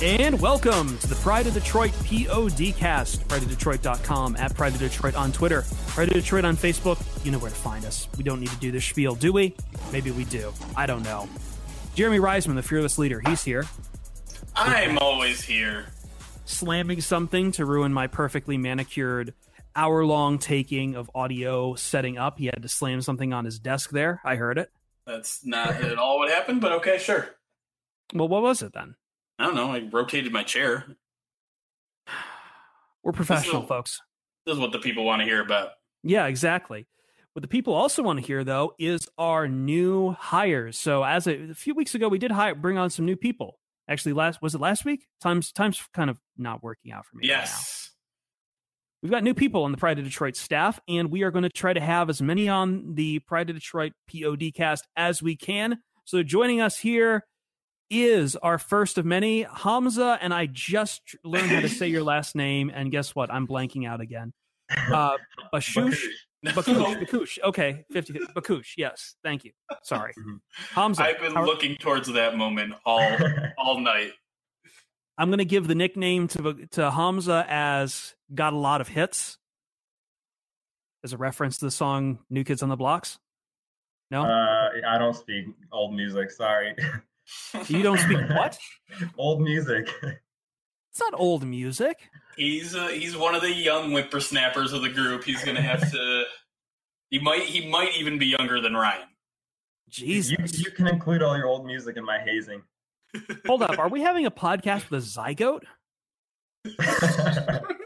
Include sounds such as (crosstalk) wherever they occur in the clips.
And welcome to the Pride of Detroit PODcast. PrideofDetroit.com, at Pride of Detroit on Twitter, Pride of Detroit on Facebook. You know where to find us. We don't need to do this spiel, do we? Maybe we do. I don't know. Jeremy Reisman, the fearless leader, he's here. I'm always here. Slamming something to ruin my perfectly manicured hour long taking of audio setting up. He had to slam something on his desk there. I heard it. That's not at all what happened, but okay, sure. Well, what was it then? I don't know. I rotated my chair. We're professional, This is- folks. This is what the people want to hear about. Yeah, exactly. What the people also want to hear, though, is our new hires. So, as a, a few weeks ago, we did hire, bring on some new people. Actually, last was it last week? Times times kind of not working out for me. right. Yes. We've got new people on the Pride of Detroit staff, and we are going to try to have as many on the Pride of Detroit POD cast as we can. So, joining us here is our first of many, Hamza, and I just learned how to say your last name, and guess what? I'm blanking out again. Uh, Bashush. Baccouche, (laughs) Baccouche. Okay, 50 Baccouche. Yes, thank you. Sorry. Mhm. Hamza. I've been how- looking towards that moment all (laughs) all night. I'm going to give the nickname to to Hamza as got a lot of hits as a reference to the song New Kids on the Blocks. No? Uh, I don't speak old music. Sorry. (laughs) you don't speak what? (laughs) old music. (laughs) It's not old music. He's uh, he's one of the young whippersnappers of the group. He's gonna have to. He might he might even be younger than Ryan. Jesus. You, you can include all your old music in my hazing. Hold up. Are we having a podcast with a zygote? (laughs)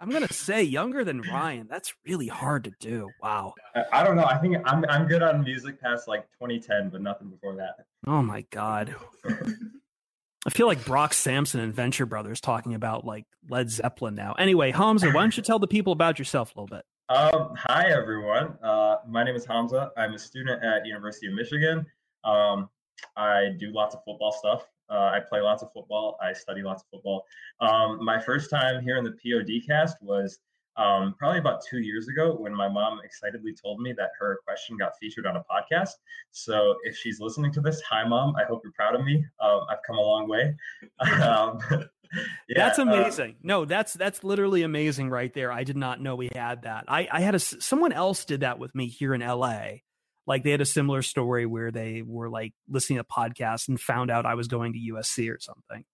I'm going to say younger than (clears throat) Ryan. That's really hard to do. Wow. I, I don't know. I think I'm I'm good on music past like 2010, but nothing before that. Oh my God. (laughs) I feel like Brock Samson and Venture Brothers talking about like Led Zeppelin now. Anyway, Hamza, why don't you tell the people about yourself a little bit? Um, hi everyone. Uh, my name is Hamza. I'm a student at University of Michigan. Um, I do lots of football stuff. Uh, I play lots of football. I study lots of football. Um, my first time here in the POD cast was um, probably about two years ago when my mom excitedly told me that her question got featured on a podcast. So if she's listening to this, hi mom. I hope you're proud of me. Um, I've come a long way. (laughs) um, yeah, that's uh, amazing. no, that's that's literally amazing right there. I did not know we had that. I, I had a someone else did that with me here in LA. Like they had a similar story where they were like listening to podcasts and found out I was going to USC or something.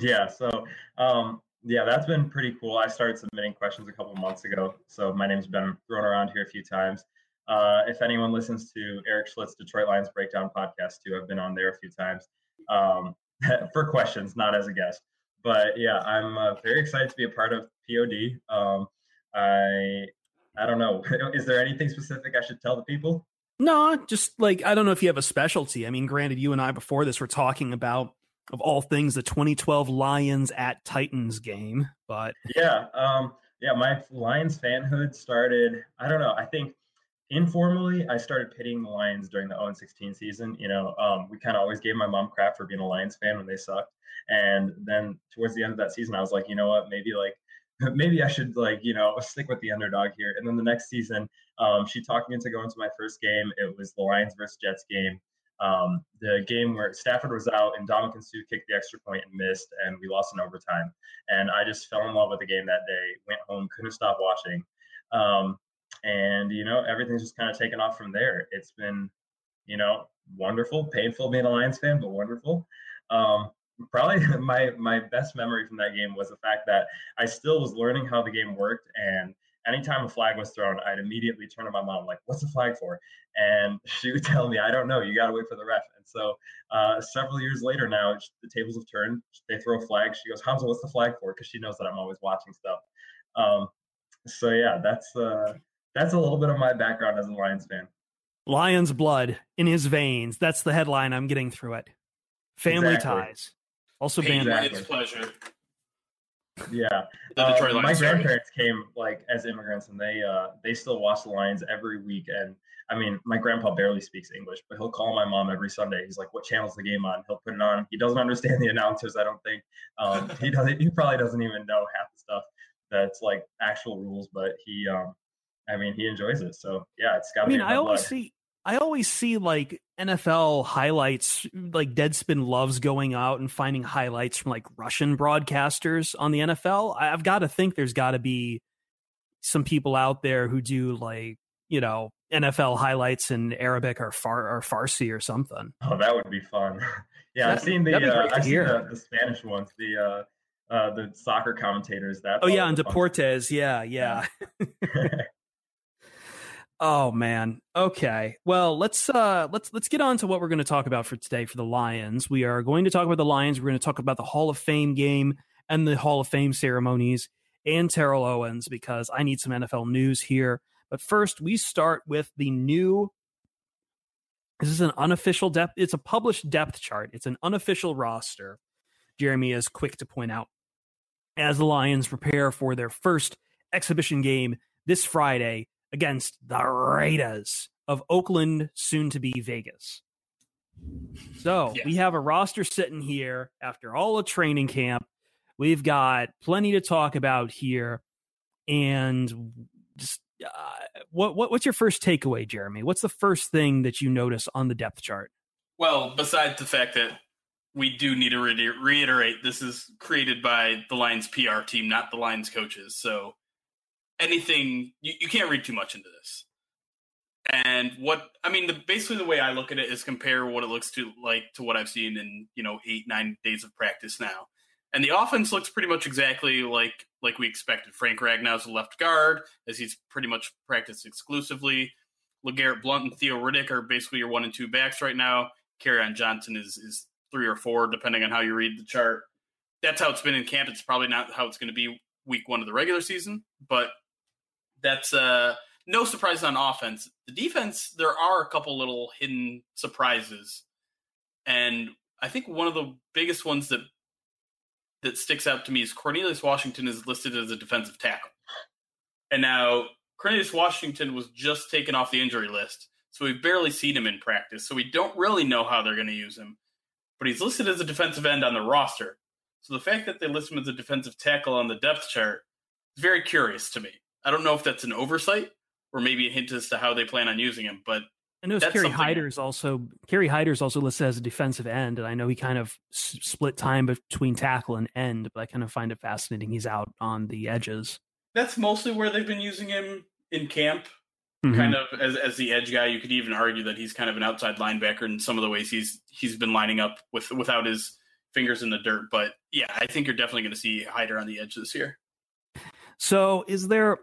Yeah, so um, yeah, that's been pretty cool. I started submitting questions a couple months ago, so my name's been thrown around here a few times. Uh, if anyone listens to Eric Schlitz Detroit Lions Breakdown podcast too, I've been on there a few times um, (laughs) for questions, not as a guest. But yeah, I'm uh, very excited to be a part of POD. Um, I I don't know. (laughs) Is there anything specific I should tell the people? No, just like I don't know if you have a specialty. I mean, granted, you and I before this were talking about of all things the 2012 Lions at Titans game, but Yeah, um, yeah. My Lions fanhood started. I don't know. I think informally, I started pitying the Lions during the 0 16 season. You know, um, we kind of always gave my mom crap for being a Lions fan when they sucked. And then towards the end of that season, I was like, you know what, maybe like (laughs) maybe I should like you know stick with the underdog here. And then the next season, um, she talked me into going to my first game. It was the Lions versus Jets game. Um, the game where Stafford was out and Ndamukong Suh kicked the extra point and missed, and we lost in overtime. And I just fell in love with the game that day. Went home, couldn't stop watching. Um, and you know everything's just kind of taken off from there. It's been, you know, wonderful, painful being a Lions fan, but wonderful. Um, probably (laughs) my my best memory from that game was the fact that I still was learning how the game worked and anytime a flag was thrown, I'd immediately turn to my mom like, "What's the flag for?" And (laughs) she would tell me, "I don't know. You got to wait for the ref." And so, uh, several years later, now the tables have turned. They throw a flag. She goes, "Hamza, what's the flag for?" Because she knows that I'm always watching stuff. Um, so yeah, that's uh, that's a little bit of my background as a Lions fan. Lions blood in his veins. That's the headline I'm getting through it. Family Exactly. ties. Also Pain, band. It's pleasure. Yeah, The Uh, my Lions. sorry. grandparents came like as immigrants, and they uh, they still watch the Lions every week. And I mean, my grandpa barely speaks English, but he'll call my mom every Sunday. He's like, "What channel's the game on?" He'll put it on. He doesn't (laughs) understand the announcers. I don't think um, he doesn't. He probably doesn't even know half the stuff that's like actual rules, but he, um, I mean, he enjoys it. So yeah, it's got I to mean, be. in I always blood. see I always see like NFL highlights, like Deadspin loves going out and finding highlights from like Russian broadcasters on the NFL. I've got to think there's got to be some people out there who do like you know NFL highlights in Arabic or Far or Farsi or something. Oh, that would be fun. (laughs) yeah, I've seen the uh, I've seen the, the Spanish ones, the uh, uh, the soccer commentators. That Oh yeah, and Deportes, yeah, yeah. (laughs) (laughs) Oh man. Okay. Well, let's uh let's let's get on to what we're going to talk about for today for the Lions. We are going to talk about the Lions. We're going to talk about the Hall of Fame game and the Hall of Fame ceremonies and Terrell Owens because I need some NFL news here. But first, we start with the new this is an unofficial depth it's a published depth chart. It's an unofficial roster. Jeremy is quick to point out as the Lions prepare for their first exhibition game this Friday against the Raiders of Oakland, soon to be Vegas. So Yes. we have a roster sitting here after all of training camp. We've got plenty to talk about here, and just uh, what, what what's your first takeaway, Jeremy? What's the first thing that you notice on the depth chart? Well, besides the fact that we do need to re- reiterate, this is created by the Lions PR team, not the Lions coaches. So anything you, you can't read too much into this. And what I mean, the, basically the way I look at it is compare what it looks to like to what I've seen in you know eight nine days of practice now, and the offense looks pretty much exactly like like we expected. Frank Ragnow's a left guard, as he's pretty much practiced exclusively. LeGarrette Blunt and Theo Riddick are basically your one and two backs right now. Kerryon Johnson is is three or four, depending on how you read the chart. That's how it's been in camp. It's probably not how it's going to be week one of the regular season, but that's uh, no surprise on offense. The defense, there are a couple little hidden surprises, and I think one of the biggest ones that that sticks out to me is Cornelius Washington is listed as a defensive tackle, and now Cornelius Washington was just taken off the injury list, so we've barely seen him in practice. So we don't really know how they're going to use him. But he's listed as a defensive end on the roster. So the fact that they list him as a defensive tackle on the depth chart is very curious to me. I don't know if that's an oversight or maybe a hint as to how they plan on using him. But I know Kerry something- Hyder's also Kerry Hyder's also listed as a defensive end, and I know he kind of s- split time between tackle and end, but I kind of find it fascinating he's out on the edges. that's mostly where they've been using him in camp. Mhm. kind of as as the edge guy. You could even argue that he's kind of an outside linebacker in some of the ways he's he's been lining up with without his fingers in the dirt. But yeah, I think you're definitely going to see Hyder on the edge this year. So, is there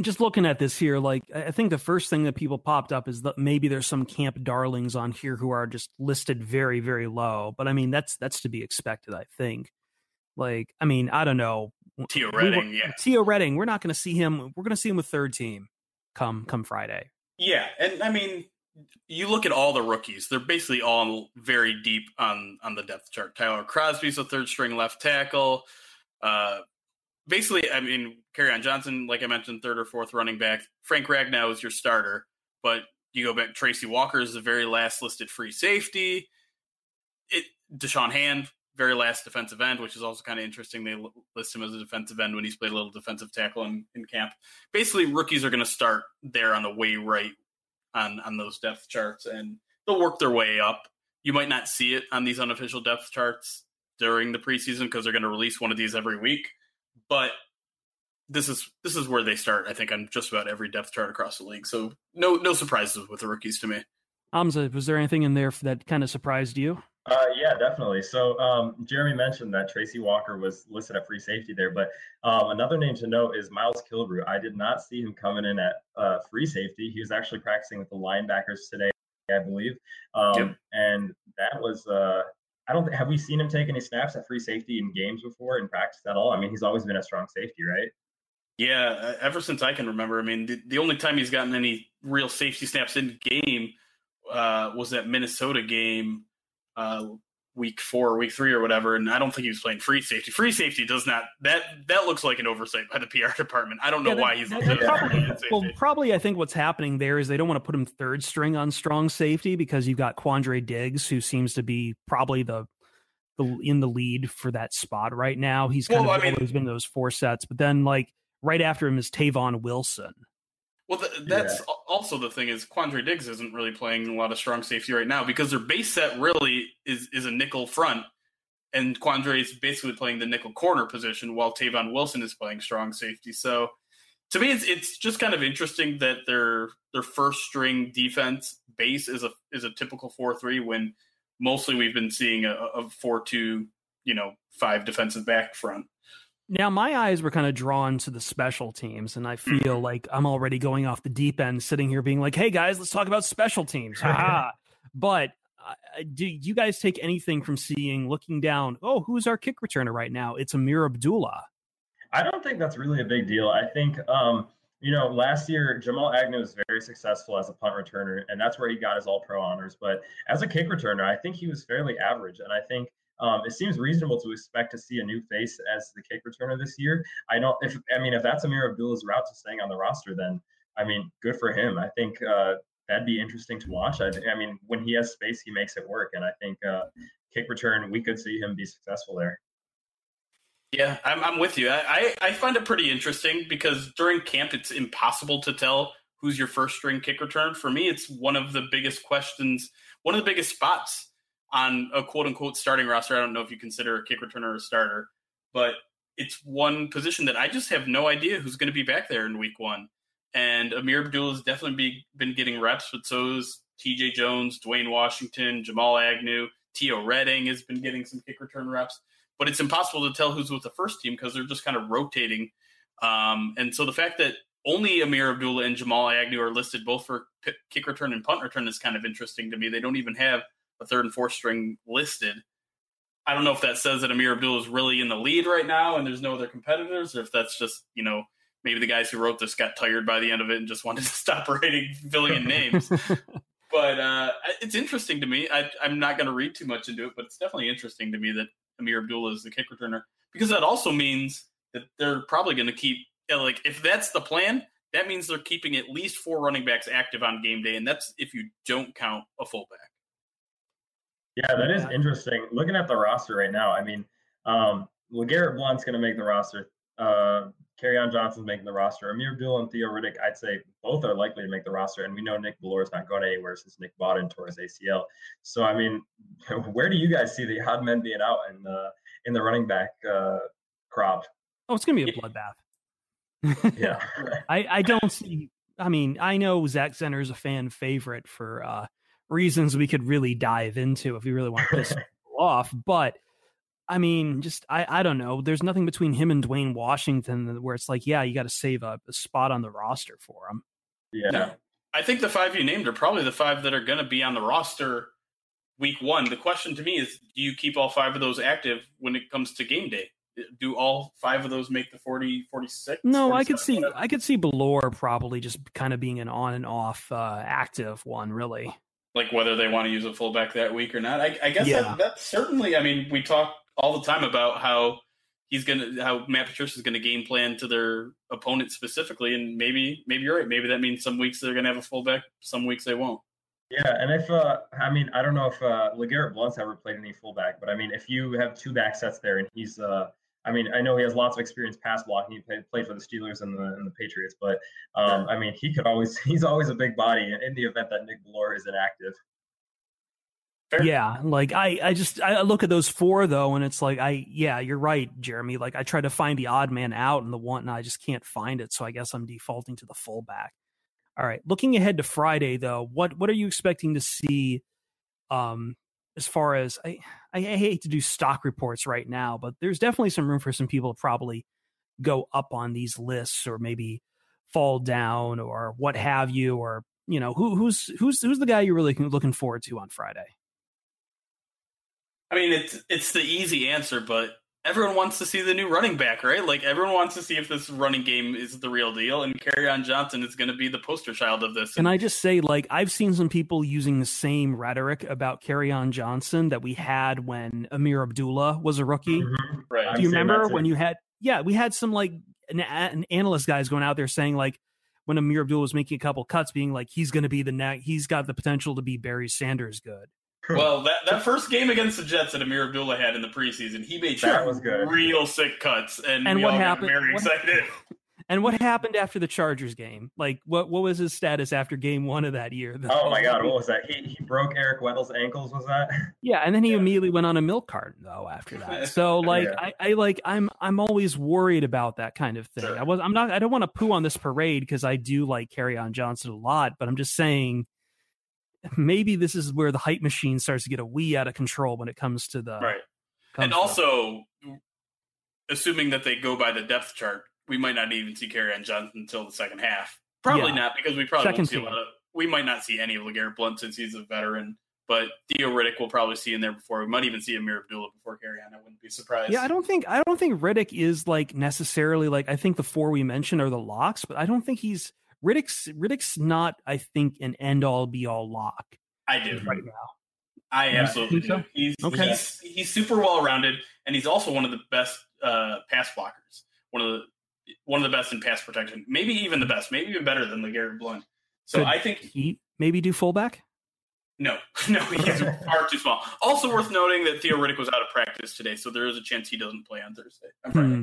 just looking at this here? Like, I think the first thing that people popped up is that maybe there's some camp darlings on here who are just listed very, very low. But I mean, that's that's to be expected, I think. Like, I mean, I don't know. Teo We were- Redding, yeah. Teo Redding. We're not going to see him. We're going to see him with third team come come Friday. Yeah, and I mean, you look at all the rookies; they're basically all very deep on on the depth chart. Tyler Crosby's a third string left tackle. Uh, basically, I mean, Kerryon Johnson, like I mentioned, third or fourth running back. Frank Ragnow is your starter, but you go back. Tracy Walker is the very last listed free safety. It Da'Shawn Hand, very last defensive end, which is also kind of interesting. They list him as a defensive end when he's played a little defensive tackle in, in camp. Basically, rookies are going to start there on the way right on on those depth charts, and they'll work their way up. You might not see it on these unofficial depth charts during the preseason because they're going to release one of these every week. But this is this is where they start. I think on just about every depth chart across the league. So no no surprises with the rookies to me. Hamza, was there anything in there that kind of surprised you? Uh, yeah, definitely. So um, Jeremy mentioned that Tracy Walker was listed at free safety there, but um, another name to note is Miles Killebrew. I did not see him coming in at uh, free safety. He was actually practicing with the linebackers today, I believe, um, yep. and that was. Uh, I don't have we seen him take any snaps at free safety in games before in practice at all. I mean, he's always been a strong safety, right? Yeah, ever since I can remember. I mean, the, the only time he's gotten any real safety snaps in game uh, was that Minnesota game uh, week four or week three or whatever, and I don't think he was playing free safety. Free safety does not that that looks like an oversight by the (laughs) PR department. I don't know yeah, why he's that, probably, well. Probably, I think what's happening there is they don't want to put him third string on strong safety because you've got Quandre Diggs, who seems to be probably the the in the lead for that spot right now. He's kind well, of I mean, always been those four sets, but then like right after him is Tavon Wilson. Well, that's yeah. also the thing is Quandre Diggs isn't really playing a lot of strong safety right now because their base set really is is a nickel front, and Quandre is basically playing the nickel corner position while Tavon Wilson is playing strong safety. So, to me, it's it's just kind of interesting that their their first string defense base is a is a typical four three when mostly we've been seeing a, a four two you know five defensive back front. Now, my eyes were kind of drawn to the special teams, and I feel mm-hmm. like I'm already going off the deep end, sitting here being like, hey guys, let's talk about special teams. (laughs) but uh, do you guys take anything from seeing, looking down, oh, who's our kick returner right now? It's Ameer Abdullah. I don't think that's really a big deal. I think, um, you know, last year, Jamal Agnew was very successful as a punt returner, and that's where he got his all pro honors. But as a kick returner, I think he was fairly average. And I think um, it seems reasonable to expect to see a new face as the kick returner this year. I don't. If I mean, if that's Ameer Abdullah's route to staying on the roster, then I mean, good for him. I think uh, that'd be interesting to watch. I, I, mean, when he has space, he makes it work, and I think uh, kick return, we could see him be successful there. Yeah, I'm, I'm with you. I, I find it pretty interesting because during camp, it's impossible to tell who's your first string kick return. For me, it's one of the biggest questions, one of the biggest spots on a quote unquote starting roster. I don't know if you consider a kick returner a starter, but it's one position that I just have no idea who's going to be back there in week one. And Ameer Abdullah has definitely be, been getting reps, but so is TJ Jones, Dwayne Washington, Jamal Agnew, Teo Redding has been getting some kick return reps. But it's impossible to tell who's with the first team because they're just kind of rotating. Um, and so the fact that only Ameer Abdullah and Jamal Agnew are listed both for kick return and punt return is kind of interesting to me. They don't even have a third and fourth string listed. I don't know if that says that Ameer Abdul is really in the lead right now and there's no other competitors, or if that's just, you know, maybe the guys who wrote this got tired by the end of it and just (laughs) wanted to stop writing filling in names. (laughs) but uh, it's interesting to me. I, am not going to read too much into it, but it's definitely interesting to me that Ameer Abdullah is the kick returner because that also means that they're probably going to keep, like, if that's the plan, that means they're keeping at least four running backs active on game day, and that's if you don't count a fullback. Yeah, that is interesting. Looking at the roster right now, I mean, um, LeGarrette Blunt's going to make the roster. Uh, Kerryon Johnson's making the roster. Ameer Abdullah and Theo Riddick, I'd say both are likely to make the roster. And we know Nick Bellore is not going anywhere since Nick Bawden tore his ACL. So, I mean, (laughs) where do you guys see the odd men being out in the in the running back uh, crop? Oh, it's going to be a bloodbath. yeah, (laughs) I I don't see. I mean, I know Zach Zenner is a fan favorite for uh, reasons we could really dive into if we really want to piss (laughs) off. But I mean, just I I don't know. There's nothing between him and Dwayne Washington where it's like, yeah, you got to save a, a, spot on the roster for him. Yeah. I think the five you named are probably the five that are going to be on the roster week one. The question to me is, do you keep all five of those active when it comes to game day? Do all five of those make the 40, 46? No, I could see, whatever? I could see Bellore probably just kind of being an on and off uh, active one, really like whether they want to use a fullback that week or not. I, I guess yeah. that, that's certainly. I mean, we talk all the time about how he's gonna how Matt Patricia is gonna game plan to their opponent specifically, and maybe maybe you're right. Maybe that means some weeks they're gonna have a fullback, some weeks they won't. Yeah, and if uh, I mean, I don't know if uh, Legarrette Blunt's ever played any fullback, but I mean, if you have two back sets there, and he's, uh, I mean, I know he has lots of experience pass blocking. He played, played for the Steelers and the and the Patriots, but um, I mean, he could always, (laughs) he's always a big body in the event that Nick Bellore is inactive. Fair. Yeah, like I, I just I look at those four though, and it's like I, yeah, you're right, Jeremy. Like I try to find the odd man out and the one, and I just can't find it. So I guess I'm defaulting to the fullback. All right, looking ahead to Friday though, what what are you expecting to see? Um, as far as I, I hate to do stock reports right now, but there's definitely some room for some people to probably go up on these lists or maybe fall down or what have you, or you know who who's who's who's the guy you're really looking forward to on Friday. I mean, it's it's the easy answer, but everyone wants to see the new running back, right? Like everyone wants to see if this running game is the real deal, and on Johnson is going to be the poster child of this. Can I just say, like, I've seen some people using the same rhetoric about on Johnson that we had when Ameer Abdullah was a rookie. Mm-hmm. Right? Do you remember when you had? Yeah, we had some like an, an analyst guys going out there saying like when Ameer Abdullah was making a couple cuts, being like he's going to be the next, he's got the potential to be Barry Sanders good. Well, that, that first game against the Jets that Ameer Abdullah had in the preseason, he made that was good. real sick cuts, and, and what happened? very what, excited. (laughs) And what happened after the Chargers game? Like, what what was his status after game one of that year? (laughs) Oh my God, what was that? He he broke Eric Weddle's ankles. Was that? (laughs) Yeah, and then he yeah. immediately went on a milk carton though after that. So like, yeah. I, I like I'm I'm always worried about that kind of thing. Sure. I was I'm not I don't want to poo on this parade because I do like Kerryon Johnson a lot, but I'm just saying maybe this is where the hype machine starts to get a wee out of control when it comes to the right. And also, assuming that they go by the depth chart, we might not even see Kerryon Johnson until the second half. Probably yeah. not because we probably Second won't see team. a lot of. We might not see any of Legarrette Blunt since he's a veteran. But Theo Riddick will probably see in there before. We might even see Ameer Abdullah before Kerryon. I wouldn't be surprised. Yeah, I don't think I don't think Riddick is like necessarily like I think the four we mentioned are the locks, but I don't think he's Riddick's Riddick's not, I think, an end all be all lock. I do right now. I absolutely do. So? He's, okay. he's he's super well rounded, and he's also one of the best uh, pass blockers. One of the one of the best in pass protection. Maybe even the best. Maybe even better than Legarrette Blunt. So Could I think he maybe do fullback. No, (laughs) no, he's far too small. Also worth noting that Theo Riddick was out of practice today, so there is a chance he doesn't play on Thursday. Hmm.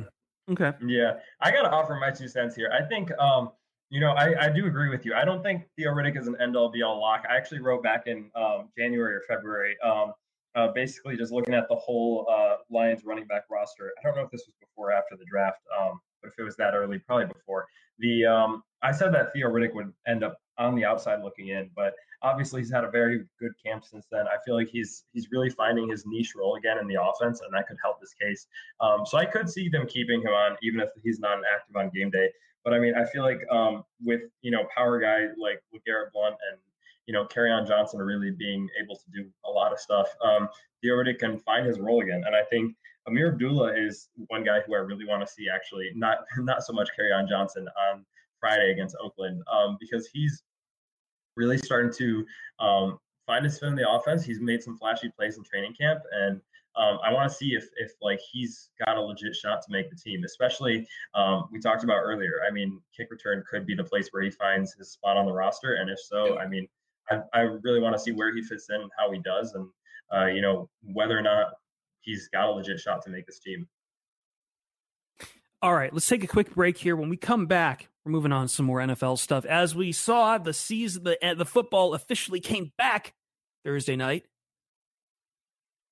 Okay. Yeah, I got to offer my two cents here. I think um, you know, I, I do agree with you. I don't think Theo Riddick is an end all be all lock. I actually wrote back in um, January or February, um, uh, basically just looking at the whole uh, Lions running back roster. I don't know if this was before or after the draft, um, but if it was that early, probably before. The um, I said that Theo Riddick would end up on the outside looking in, but obviously he's had a very good camp since then. I feel like he's he's really finding his niche role again in the offense, and that could help this case. Um, so I could see them keeping him on, even if he's not active on game day. But I mean, I feel like um, with you know power guy like Garrett Blunt and you know Kerryon Johnson really being able to do a lot of stuff, um, he already can find his role again. And I think Ameer Abdullah is one guy who I really want to see actually not (laughs) not so much Kerryon Johnson on Friday against Oakland um, because he's really starting to um, find his fit in the offense. He's made some flashy plays in training camp, and um, I want to see if if like he's got a legit shot to make the team. Especially um, we talked about earlier. I mean, kick return could be the place where he finds his spot on the roster, and if so, I mean, I, I really want to see where he fits in and how he does, and uh, you know whether or not he's got a legit shot to make this team. All right, let's take a quick break here. When we come back, we're moving on some more NFL stuff. As we saw, the season, the the football officially came back Thursday night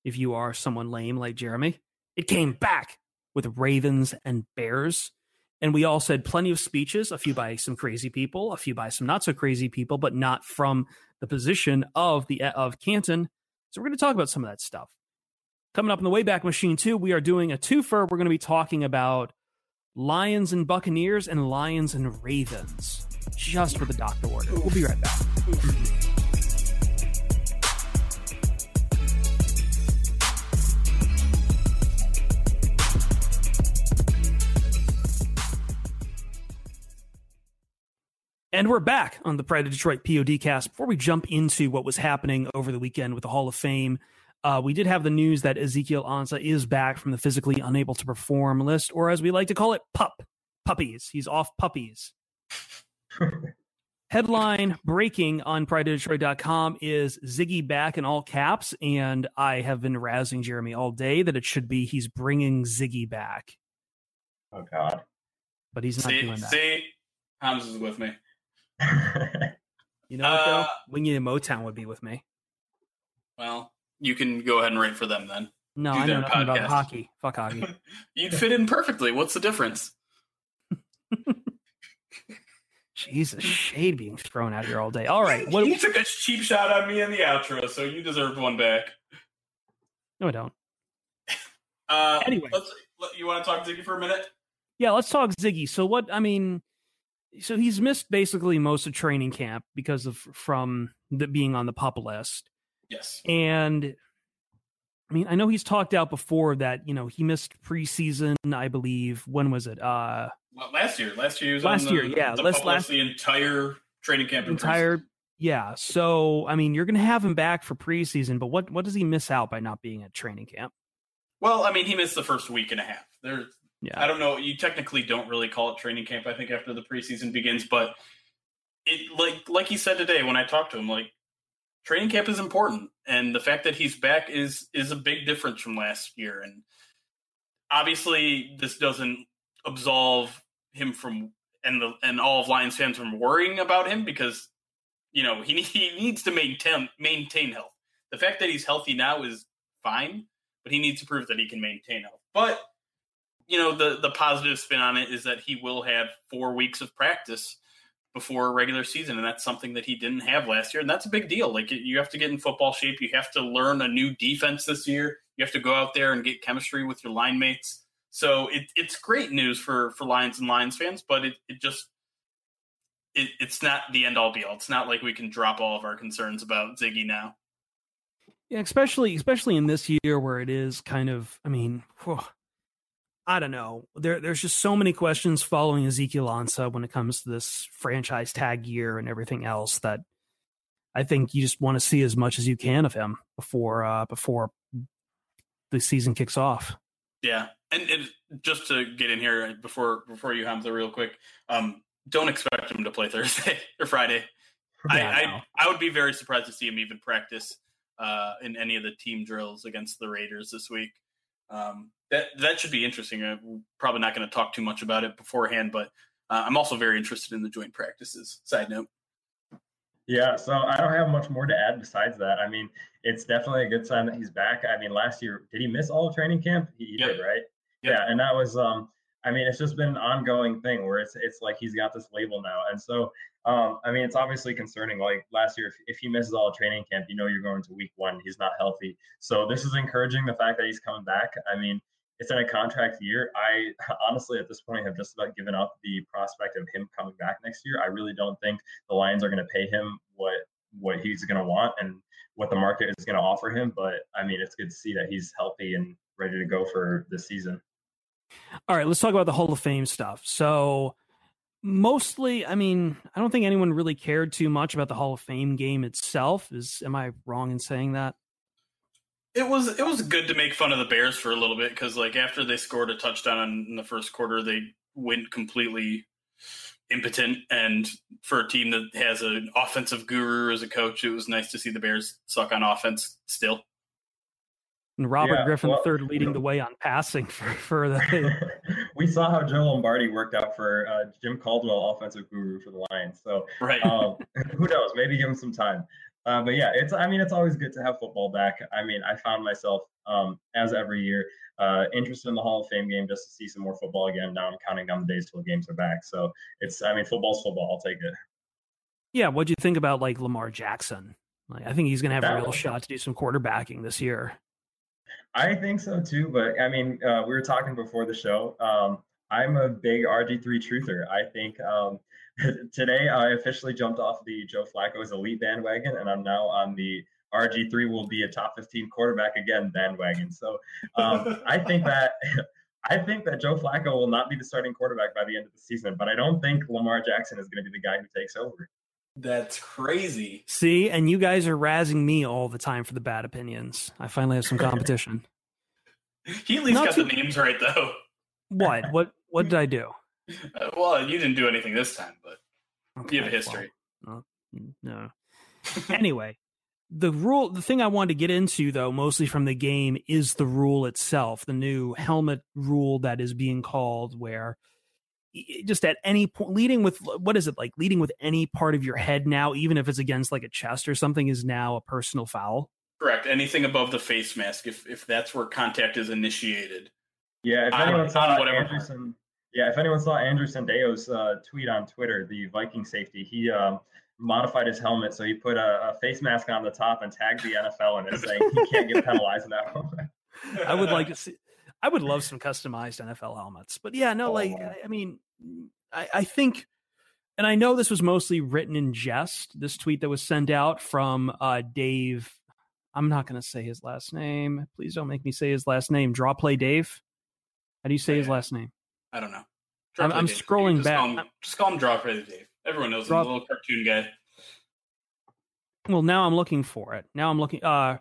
if you are someone lame like Jeremy. It came back with Ravens and Bears. And we all said plenty of speeches, a few by some crazy people, a few by some not so crazy people, but not from the position of the of Canton. So we're going to talk about some of that stuff. Coming up in the Wayback Machine too, we are doing a twofer. We're going to be talking about Lions and Buccaneers and Lions and Ravens, just with the doctor order. We'll be right back. And we're back on the Pride of Detroit PODcast. Before we jump into what was happening over the weekend with the Hall of Fame Uh, we did have the news that Ezekiel Ansah is back from the physically unable to perform list, or as we like to call it, pup puppies. He's off puppies. (laughs) Headline breaking on PrideOfDetroit.com is Ziggy back in all caps, and I have been razzing Jeremy all day that it should be he's bringing Ziggy back. Oh God! But he's not see, doing that. See, Hans is with me. (laughs) you know what though? Uh, Wingy and Motown would be with me. Well, you can go ahead and write for them then. No, Do I know their nothing about hockey. Fuck hockey. (laughs) You'd fit in perfectly. What's the difference? (laughs) Jesus, shade being thrown out here all day. All right, what? you took a cheap shot on me in the outro, so you deserved one back. No, I don't. Uh, Anyway. let's, let, you want to talk Ziggy for a minute? Yeah, let's talk Ziggy. So what? I mean, so he's missed basically most of training camp because of from the being on the pup list, Yes. and I mean, I know he's talked out before that you know he missed preseason. I believe when was it? Uh, Well, last year, last year he was Last on the, year, yeah, the last- last- the entire training camp. entire yeah. So I mean, you're gonna have him back for preseason, but what what does he miss out by not being at training camp? Well, I mean, he missed the first week and a half. There, Yeah, I don't know. You technically don't really call it training camp. I think after the preseason begins, but it like like he said today when I talked to him, like training camp is important, and the fact that he's back is is a big difference from last year. And obviously, this doesn't absolve him from and the and all of Lions fans from worrying about him because you know he (laughs) he needs to maintain maintain health. The fact that he's healthy now is fine, but he needs to prove that he can maintain health. But you know the the positive spin on it is that he will have four weeks of practice before regular season and that's something that he didn't have last year and that's a big deal. Like you have to get in football shape. You have to learn a new defense this year. You have to go out there and get chemistry with your line mates. So it, it's great news for for lions and lions fans but it, it just it, it's not the end all be all. It's not like we can drop all of our concerns about ziggy now. Yeah, especially especially in this year where it is kind of. I mean, whew, I don't know. There, there's just so many questions following Ezekiel Ansah when it comes to this franchise tag year and everything else that I think you just want to see as much as you can of him before uh, before the season kicks off. Yeah, and, and just to get in here before before you Hamza real quick, um, don't expect him to play Thursday (laughs) or Friday. Yeah, I, no. I I would be very surprised to see him even practice uh, in any of the team drills against the Raiders this week. Um, that that should be interesting. We're probably not going to talk too much about it beforehand, but uh, I'm also very interested in the joint practices. Side note. Yeah, so I don't have much more to add besides that. I mean, it's definitely a good sign that he's back. I mean, last year did he miss all of training camp? He, he Yep. did, right? Yep. Yeah, and that was um I mean, it's just been an ongoing thing where it's it's like he's got this label now. And so um I mean, it's obviously concerning like last year if, if he misses all of training camp, you know you're going to week 1, he's not healthy. So this is encouraging the fact that he's coming back. I mean, it's in a contract year. I (laughs) honestly, at this point, have just about given up the prospect of him coming back next year. I really don't think the Lions are going to pay him what what he's going to want and what the market is going to offer him. But I mean, it's good to see that he's healthy and ready to go for this season. All right, let's talk about the Hall of Fame stuff. So, mostly, I mean, I don't think anyone really cared too much about the Hall of Fame game itself. Is am I wrong in saying that? It was it was good to make fun of the Bears for a little bit because like after they scored a touchdown in the first quarter, they went completely impotent. And for a team that has an offensive guru as a coach, it was nice to see the Bears suck on offense still. And Robert Yeah, Griffin well, III leading the way on passing (laughs) for, for the. (laughs) we saw how Joe Lombardi worked out for uh, Jim Caldwell, offensive guru for the Lions. So Right. um, (laughs) who knows? Maybe give him some time. Uh, but yeah, it's. I mean, it's always good to have football back. I mean, I found myself um, as every year uh, interested in the Hall of Fame game just to see some more football again. Now I'm counting down the days till the games are back. So it's. I mean, football's football. I'll take it. yeah, what do you think about like Lamar Jackson? Like, I think he's going to have That a real shot to do some quarterbacking this year. I think so too, but I mean, uh, we were talking before the show. Um, I'm a big RG3 truther. I think um, (laughs) today I officially jumped off the Joe Flacco's elite bandwagon, and I'm now on the RG3 will be a top 15 quarterback again bandwagon. So um, I think (laughs) that. (laughs) I think that Joe Flacco will not be the starting quarterback by the end of the season, but I don't think Lamar Jackson is going to be the guy who takes over. That's crazy. See, and you guys are razzing me all the time for the bad opinions. I finally have some competition. he at least Not got too- the names right, though. what? What? What did I do? Uh, well, you didn't do anything this time, but you have a history. well, no. anyway, the rule, the thing I wanted to get into though, mostly from the game, is the rule itself, the new helmet rule that is being called, where just at any point, leading with what is it like? Leading with any part of your head now, even if it's against like a chest or something, is now a personal foul. Correct. Anything above the face mask, if if that's where contact is initiated. Yeah, if On- anyone on saw whatever Andrew San- yeah, if anyone saw Andrew Sendejo's uh, tweet on Twitter, the Viking safety, he um, modified his helmet so he put a, a face mask on the top and tagged the NFL and is saying he can't get penalized now. I would like to see. I would love some customized NFL helmets, but yeah, no, Oh, like. I- I mean, I, I think, and I know this was mostly written in jest. This tweet that was sent out from uh, Dave. I'm not going to say his last name. Please don't make me say his last name. Draw play Dave. How do you say his last name? I don't know. I'm- I'm scrolling just back. Call him, just call him Draw Play Dave. Everyone knows Draw- him, the little cartoon guy. Well, now I'm looking for it. Now I'm looking. Uh,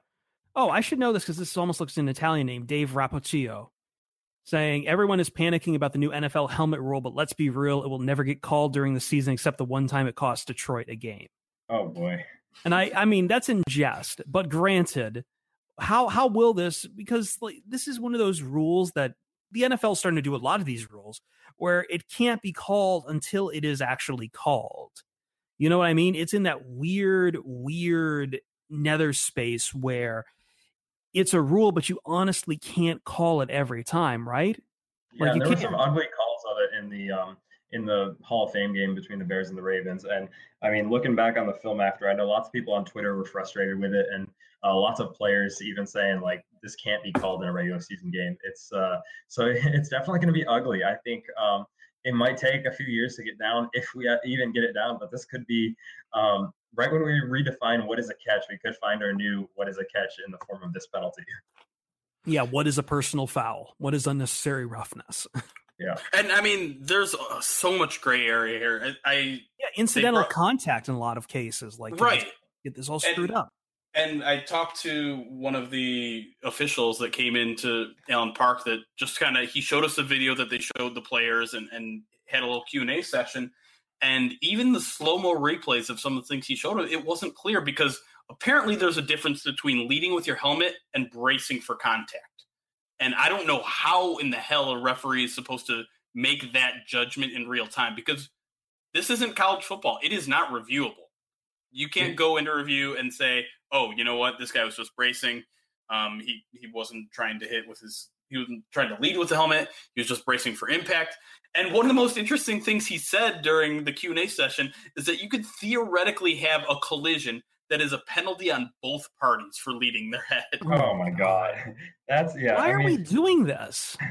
oh, I should know this because this almost looks an Italian name. Dave Rapocchio saying everyone is panicking about the new NFL helmet rule, but let's be real, it will never get called during the season except the one time it cost Detroit a game. oh boy. And I, I mean, that's in jest. But granted, how how will this? Because like this is one of those rules that the NFL is starting to do a lot of these rules where it can't be called until it is actually called. You know what I mean? It's in that weird, weird nether space where it's a rule, but you honestly can't call it every time, right? Yeah, Like, you there were some ugly calls of it in the um, in the Hall of Fame game between the Bears and the Ravens. And I mean, looking back on the film after, I know lots of people on Twitter were frustrated with it, and uh, lots of players even saying like this can't be called in a regular season game. It's uh, so (laughs) it's definitely going to be ugly. I think um, it might take a few years to get down if we even get it down, but this could be um, right when we redefine what is a catch. We could find our new what is a catch in the form of this penalty. Yeah. What is a personal foul? What is unnecessary roughness? (laughs) And I mean, there's uh, so much gray area here. I, I Yeah, incidental brought- contact in a lot of cases. Like, right. get this all screwed up. And I talked to one of the officials that came into Allen Park that just kind of he showed us a video that they showed the players and, and had a little Q and A session. And even the slow mo replays of some of the things he showed us, it wasn't clear because apparently there's a difference between leading with your helmet and bracing for contact. And I don't know how in the hell a referee is supposed to make that judgment in real time because this isn't college football. It is not reviewable. You can't go into review and say, "Oh, you know what? This guy was just bracing. Um, he he wasn't trying to hit with his. He wasn't trying to lead with the helmet. He was just bracing for impact." And one of the most interesting things he said during the Q and A session is that you could theoretically have a collision that is a penalty on both parties for leading their (laughs) head. Oh my god, that's yeah. Why I are mean, we doing this? (laughs)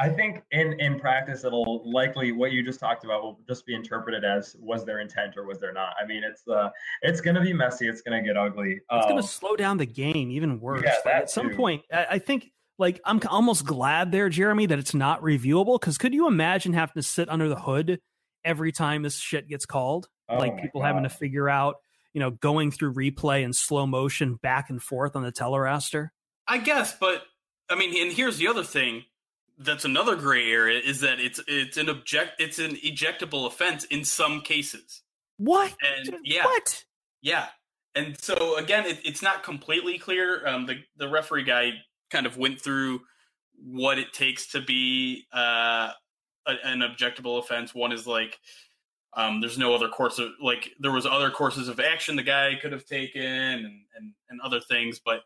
I think in in practice, it'll likely what you just talked about will just be interpreted as was there intent or was there not. I mean, it's uh, it's gonna be messy. It's gonna get ugly. It's going Um, to slow down the game even worse. Yeah, Like, that at some too. point, I, I think like I'm almost glad there, Jeremy, that it's not reviewable. Because could you imagine having to sit under the hood every time this shit gets called? oh like my people having to figure out, you know, going through replay in slow motion back and forth on the teleraster. I guess, but I mean, and here's the other thing that's another gray area is that it's it's an object it's an ejectable offense in some cases. What? And yeah, What? Yeah, and so again, it, it's not completely clear. Um, the the referee guy kind of went through what it takes to be uh, a, an objectable offense. One is like um, there's no other course of like there was other courses of action the guy could have taken and and, and other things, but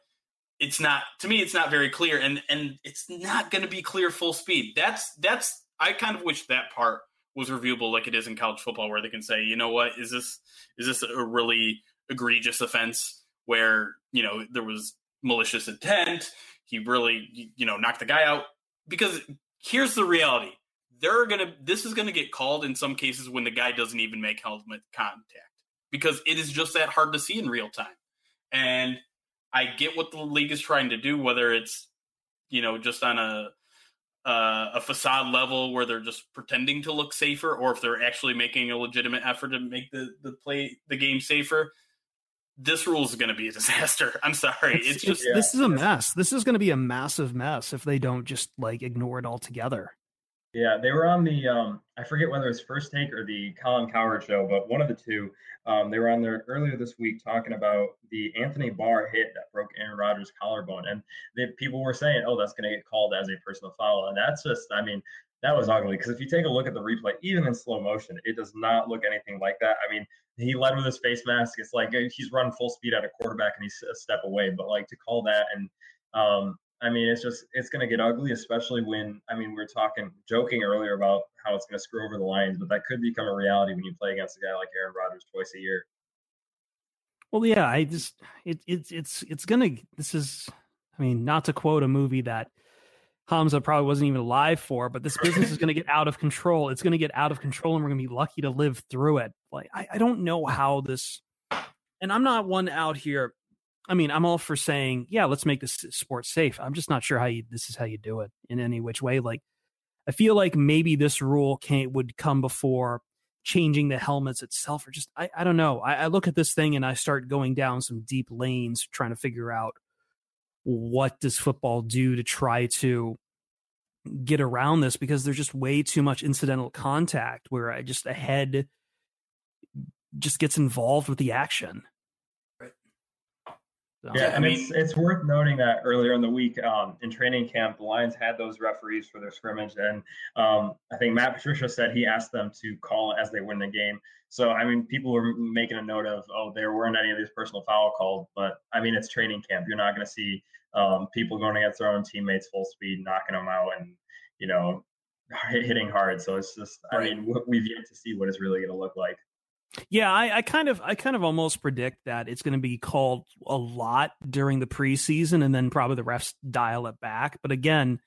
it's not to me it's not very clear and and it's not going to be clear full speed. That's that's I kind of wish that part was reviewable like it is in college football where they can say, you know what, is this is this a really egregious offense where you know there was malicious intent? He really you know knocked the guy out. Because here's the reality they're gonna this is gonna get called in some cases when the guy doesn't even make helmet contact because it is just that hard to see in real time and i get what the league is trying to do whether it's you know just on a uh, a facade level where they're just pretending to look safer, or if they're actually making a legitimate effort to make the the play the game safer. This rule is going to be a (laughs) disaster. I'm sorry. It's, It's, just it's- this is a mess. This is going to be a massive mess if they don't just like ignore it altogether. Yeah, they were on the um, I forget whether it's First Take or the Colin Cowherd show, but one of the two. Um, they were on there earlier this week talking about the Anthony Barr hit that broke Aaron Rodgers' collarbone, and the people were saying, "Oh, that's going to get called as a personal foul," and that's just, I mean, that was ugly because if you take a look at the replay, even in slow motion, it does not look anything like that. I mean, he led with his face mask. It's like uh, he's running full speed at a quarterback and he's a step away, but like to call that and um, I mean, it's just it's going to get ugly, especially when I mean we were talking joking earlier about how it's going to screw over the Lions, but that could become a reality when you play against a guy like Aaron Rodgers twice a year. Well, yeah, I just it, it's it's it's gonna. This is, I mean, not to quote a movie that Hamza probably wasn't even alive for, but this business is gonna get out of control. It's gonna get out of control, and we're gonna be lucky to live through it. Like I, I don't know how this, and I'm not one out here. I mean, I'm all for saying, yeah, let's make this sport safe. I'm just not sure how you this is how you do it in any which way. Like, I feel like maybe this rule can't would come before changing the helmets itself or just I, I don't know. I, I look at this thing and I start going down some deep lanes trying to figure out what does football do to try to get around this because there's just way too much incidental contact where I just a head just gets involved with the action. So, Yeah, I and mean- it's it's worth noting that earlier in the week um, in training camp, the Lions had those referees for their scrimmage, and um, I think Matt Patricia said he asked them to call as they win the game. So I mean, people were making a note of, oh, there weren't any of these personal foul called, but I mean, it's training camp. You're not going to see um, people going against their own teammates full speed, knocking them out, and you know, hitting hard. So it's just, I mean, we've yet to see what it's really going to look like. Yeah, I, I kind of I kind of almost predict that it's going to be called a lot during the preseason, and then probably the refs dial it back. But again,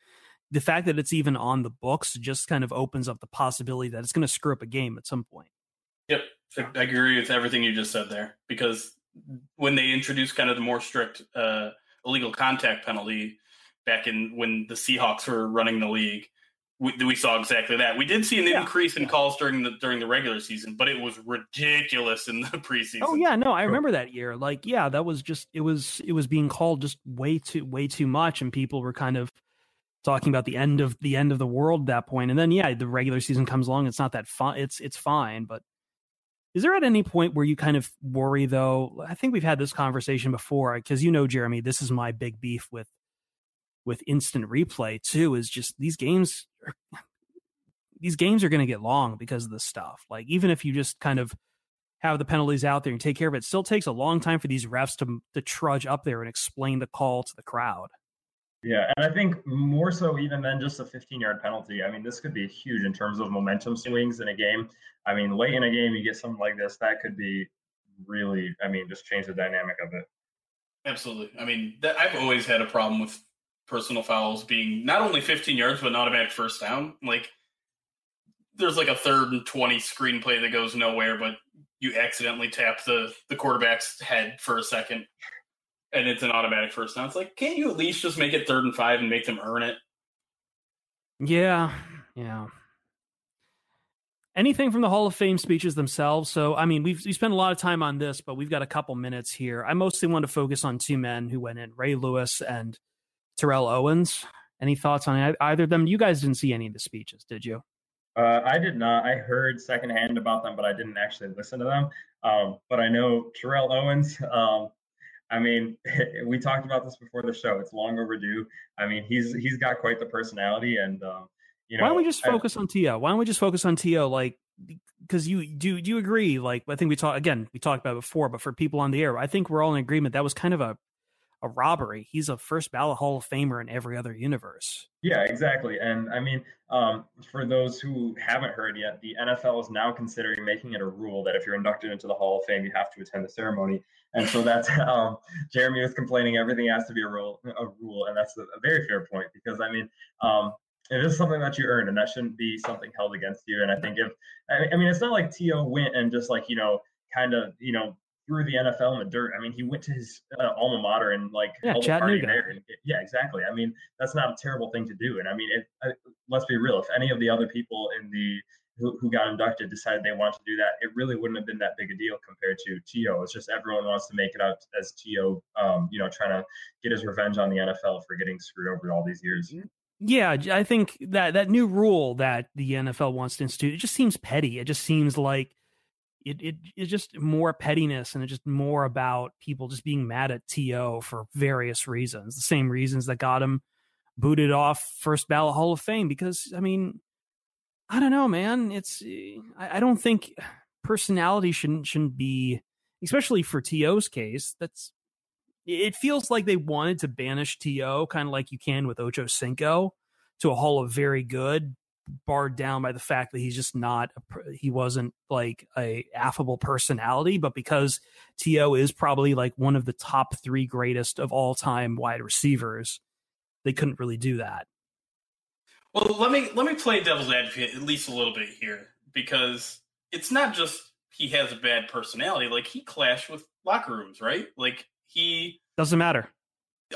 the fact that it's even on the books just kind of opens up the possibility that it's going to screw up a game at some point. Yep, I agree with everything you just said there. Because when they introduced kind of the more strict uh, illegal contact penalty back in when the Seahawks were running the league, we, we saw exactly that. We did see an Yeah. increase in calls during the during the regular season, but it was ridiculous in the (laughs) preseason. Oh yeah, no, I remember that year. Like, yeah, that was just it was it was being called just way too way too much, and people were kind of talking about the end of the end of the world at that point. And then yeah, the regular season comes along. It's not that fun. It's it's fine, but is there at any point where you kind of worry though? I think we've had this conversation before because you know, Jeremy, this is my big beef with with instant replay too. Is just these games are (laughs) these games are going to get long because of this stuff. Like even if you just kind of have the penalties out there and take care of it, it still takes a long time for these refs to to trudge up there and explain the call to the crowd. Yeah, and I think more so even than just a 15 yard penalty. I mean, this could be huge in terms of momentum swings in a game. I mean, late in a game, you get something like this, that could be really, I mean, just change the dynamic of it. Absolutely. I mean, that, I've always had a problem with personal fouls being not only 15 yards, but an automatic first down. Like, there's like a third and 20 screenplay that goes nowhere, but you accidentally tap the, the quarterback's head for a second and it's an automatic first down. It's like, can't you at least just make it third and five and make them earn it? Yeah, yeah. Anything from the Hall of Fame speeches themselves? So, I mean, we've we spent a lot of time on this, but we've got a couple minutes here. I mostly want to focus on two men who went in: Ray Lewis and Terrell Owens. Any thoughts on either of them? You guys didn't see any of the speeches, did you? Uh, I did not. I heard secondhand about them, but I didn't actually listen to them. Um, but I know Terrell Owens. Um, I mean, (laughs) we talked about this before the show. It's long overdue. I mean, he's he's got quite the personality, and um, you know. Why don't we just I- focus on TO? Why don't we just focus on TO? Like, because you do do you agree? Like, I think we talked again. We talked about it before, but for people on the air, I think we're all in agreement that was kind of a a robbery. He's a first ballot Hall of Famer in every other universe. Yeah, exactly. And I mean, um, for those who haven't heard yet, the NFL is now considering making it a rule that if you're inducted into the Hall of Fame, you have to attend the ceremony. And so that's (laughs) um, Jeremy was complaining everything has to be a rule, a rule, and that's a, very fair point because I mean, um, it is something that you earn, and that shouldn't be something held against you. And I think if I mean, it's not like TO went and just like you know, kind of you know through the NFL in the dirt. I mean, he went to his uh, alma mater and like Yeah, held a party there. And, yeah, exactly. I mean, that's not a terrible thing to do. And I mean, it, uh, let's be real. If any of the other people in the who, who got inducted decided they wanted to do that, it really wouldn't have been that big a deal compared to Tio. It's just everyone wants to make it out as TO, um, you know, trying to get his revenge on the NFL for getting screwed over all these years. Yeah, I think that that new rule that the NFL wants to institute, it just seems petty. It just seems like it it it's just more pettiness and it's just more about people just being mad at TO for various reasons. The same reasons that got him booted off first ballot Hall of Fame because I mean, I don't know, man. It's eh, I, I don't think personality shouldn't shouldn't be especially for TO's case, that's it feels like they wanted to banish TO kind of like you can with Ocho Cinco to a hall of very good barred down by the fact that he's just not a, he wasn't like a affable personality but because TO is probably like one of the top 3 greatest of all time wide receivers they couldn't really do that Well, let me let me play devil's advocate at least a little bit here because it's not just he has a bad personality. Like he clashed with locker rooms, right? Like he. doesn't matter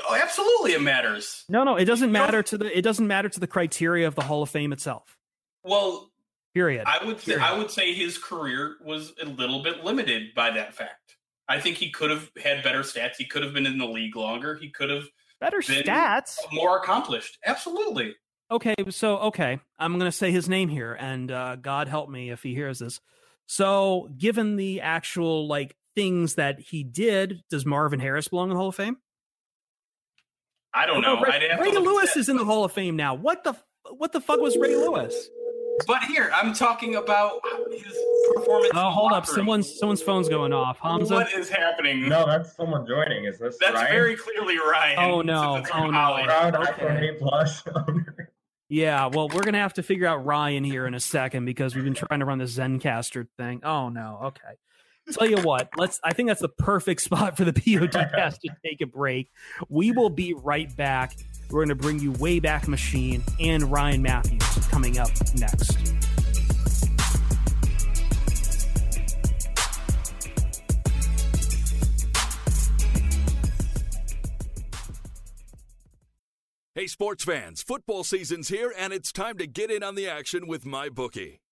Oh, absolutely, it matters. no no it doesn't matter to the it doesn't matter to the criteria of the hall of fame itself Well, period I would say, Period. I would say his career was a little bit limited by that fact. I think he could have had better stats. He could have been in the league longer. He could have better stats more accomplished. Absolutely. okay so okay i'm gonna say his name here and uh, god help me if he hears this so given the actual like things that he did does marvin harrison belong in the hall of fame I don't know. Ray, I'd have to Ray lewis is in the hall of fame now what the what the fuck was ray lewis But here, I'm talking about his performance. oh hold up locker someone's someone's phone's going off hamza What is happening? No, that's someone joining. Is this That's Ryan? very clearly Ryan. Oh, no. since Oh, no. Holly. proud Okay. iPhone 8 Plus owner. (laughs) yeah well we're gonna have to figure out ryan here in a second because we've been trying to run the zencastr thing oh no okay tell you what let's i think that's the perfect spot for the (laughs) podcast (laughs) to take a break. We will be right back. We're going to bring you way back machine and ryan matthews coming up next. Hey, sports fans, football season's here, and it's time to get in on the action with MyBookie.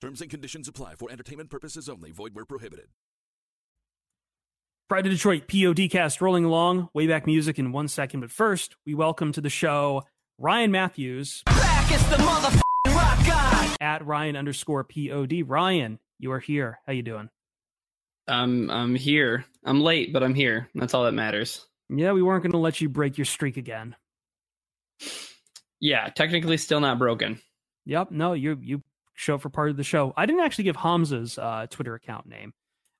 Terms and conditions apply for entertainment purposes only. Void where prohibited. Pride of Detroit POD cast rolling along, way back music in one second. But first, we welcome to the show Ryan Matthews back. It's the motherfucking rock guy. at Ryan underscore POD. Ryan, you are here. How you doing? I'm I'm here. I'm late, but I'm here. That's all that matters. Yeah, we weren't going to let you break your streak again. Yeah, technically still not broken. Yep. No, you you show for part of the show. I didn't actually give Hamza's uh, Twitter account name.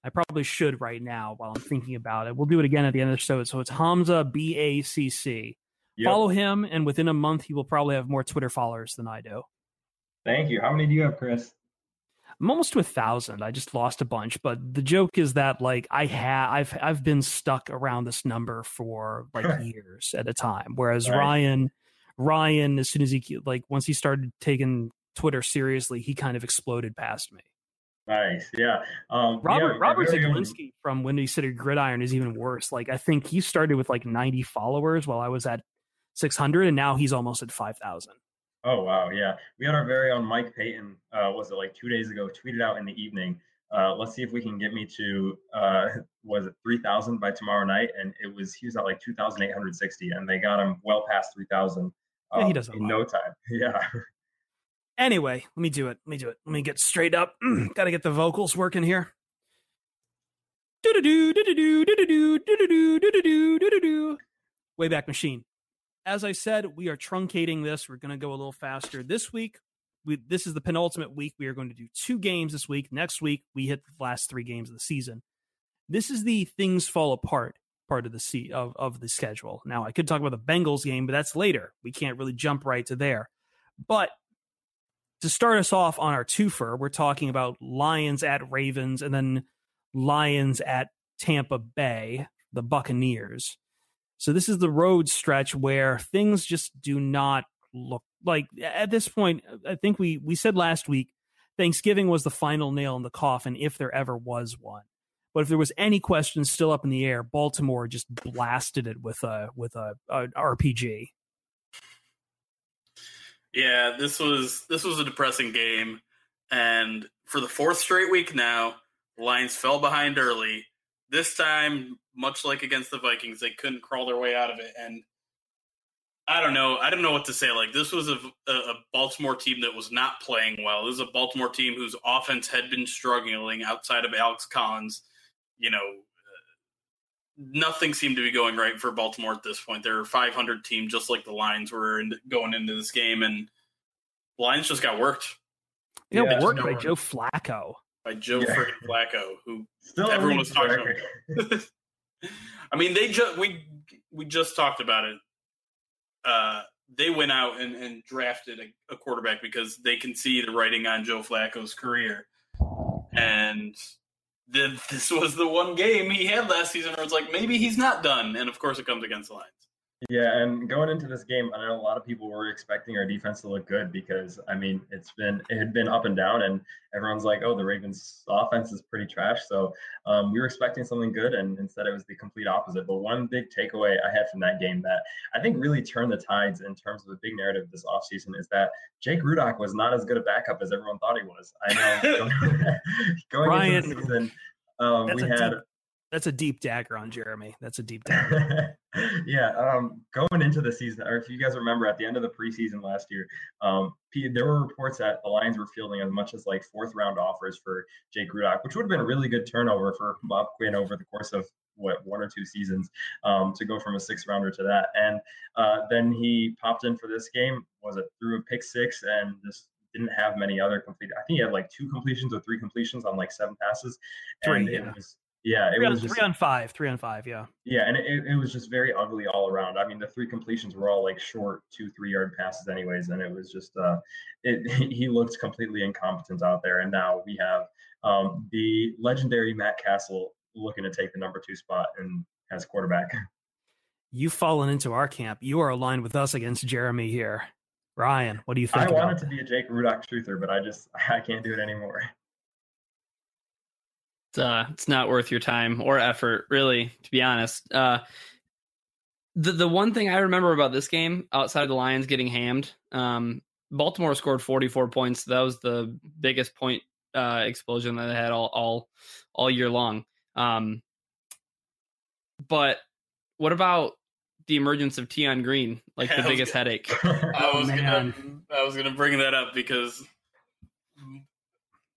I probably should right now while I'm thinking about it. We'll do it again at the end of the show. So it's Hamza B A C C. Yep. Follow him, and within a month, he will probably have more Twitter followers than I do. Thank you. How many do you have, Chris? I'm almost to a thousand. I just lost a bunch, but the joke is that like I have, I've I've been stuck around this number for like (laughs) years at a time. Whereas Right. Ryan, Ryan, as soon as he like once he started taking Twitter seriously, he kind of exploded past me. Nice. Yeah. Um, Robert yeah, Robert own- Zeglinski from Windy City Gridiron is even worse. Like I think he started with like 90 followers while I was at 600, and now he's almost at 5,000. Oh wow, yeah. We had our very own Mike Payton. Uh, was it like two days ago? Tweeted out in the evening. Uh, let's see if we can get me to uh, (laughs) was it three thousand by tomorrow night? And it was he was at like two thousand eight hundred sixty, and they got him well past three thousand. Yeah, he does a in no time. (laughs) Yeah. Anyway, let me do it. Let me do it. Let me get straight up. Mm, Got to get the vocals working here. Wayback Machine. As I said, we are truncating this. We're going to go a little faster this week. We, this is the penultimate week. We are going to do two games this week. Next week, we hit the last three games of the season. This is the things fall apart part of the se- of, of the schedule. Now, I could talk about the Bengals game, but that's later. We can't really jump right to there. But to start us off on our twofer, we're talking about Lions at Ravens and then Lions at Tampa Bay, the Buccaneers. So this is the road stretch where things just do not look like at this point. I think we we said last week Thanksgiving was the final nail in the coffin if there ever was one. But if there was any question still up in the air, Baltimore just blasted it with a with a, a RPG. Yeah, this was this was a depressing game, and for the fourth straight week now, the Lions fell behind early. This time, much like against the Vikings, they couldn't crawl their way out of it, and I don't know. I don't know what to say. Like this was a, a, Baltimore team that was not playing well. This is a Baltimore team whose offense had been struggling outside of Alex Collins. You know, nothing seemed to be going right for Baltimore at this point. They're a 500 team, just like the Lions were in, going into this game, and the Lions just got worked You know, Yeah, worked by one- Joe Flacco. by Joe Yeah. friggin' Flacco, who Still Everyone was talking about. (laughs) I mean, they just we we just talked about it. Uh, they went out and, and drafted a, a quarterback because they can see the writing on Joe Flacco's career, and the, (laughs) this was the one game he had last season where it's like maybe he's not done, and of course it comes against the Lions. Yeah, and going into this game, I know a lot of people were expecting our defense to look good because I mean it's been it had been up and down, and everyone's like, "Oh, the Ravens' offense is pretty trash." So um, we were expecting something good, and instead it was the complete opposite. But one big takeaway I had from that game that I think really turned the tides in terms of the big narrative this offseason is that Jake Rudock was not as good a backup as everyone thought he was. I know (laughs) going into the season, um, we had deep- That's a deep dagger on Jeremy. That's a deep (laughs) dagger. yeah, um, going into the season, or if you guys remember, at the end of the preseason last year, um, there were reports that the Lions were fielding as much as like fourth round offers for Jake Rudock, which would have been a really good turnover for Bob Quinn over the course of what one or two seasons um, to go from a six rounder to that. And uh, then he popped in for this game. Was it threw a pick six and just didn't have many other complete. I think he had like two completions or three completions on like seven passes. Three, and yeah. it was yeah, it three, on, was just three on five. Three on five. Yeah. yeah, and it, it was just very ugly all around. I mean, the three completions were all like short two, three yard passes, anyways, and it was just uh, it. (laughs) He looked completely incompetent out there, and now we have um, the legendary Matt Cassel looking to take the number two spot and as quarterback. (laughs) You've fallen into our camp. You are aligned with us against Jeremy here. Ryan, what do you think? I wanted to be a Jake Rudock truther, but I just (laughs) I can't do it anymore. It's, uh, it's not worth your time or effort, really, to be honest. Uh, the the one thing I remember about this game, outside the Lions getting hammed, um, Baltimore scored 44 points. That was the biggest point uh, explosion that they had all all all year long. Um, but what about the emergence of Tion Green, like (laughs) Yeah, the biggest gonna- headache? (laughs) I Oh, gonna man. I was gonna bring that up because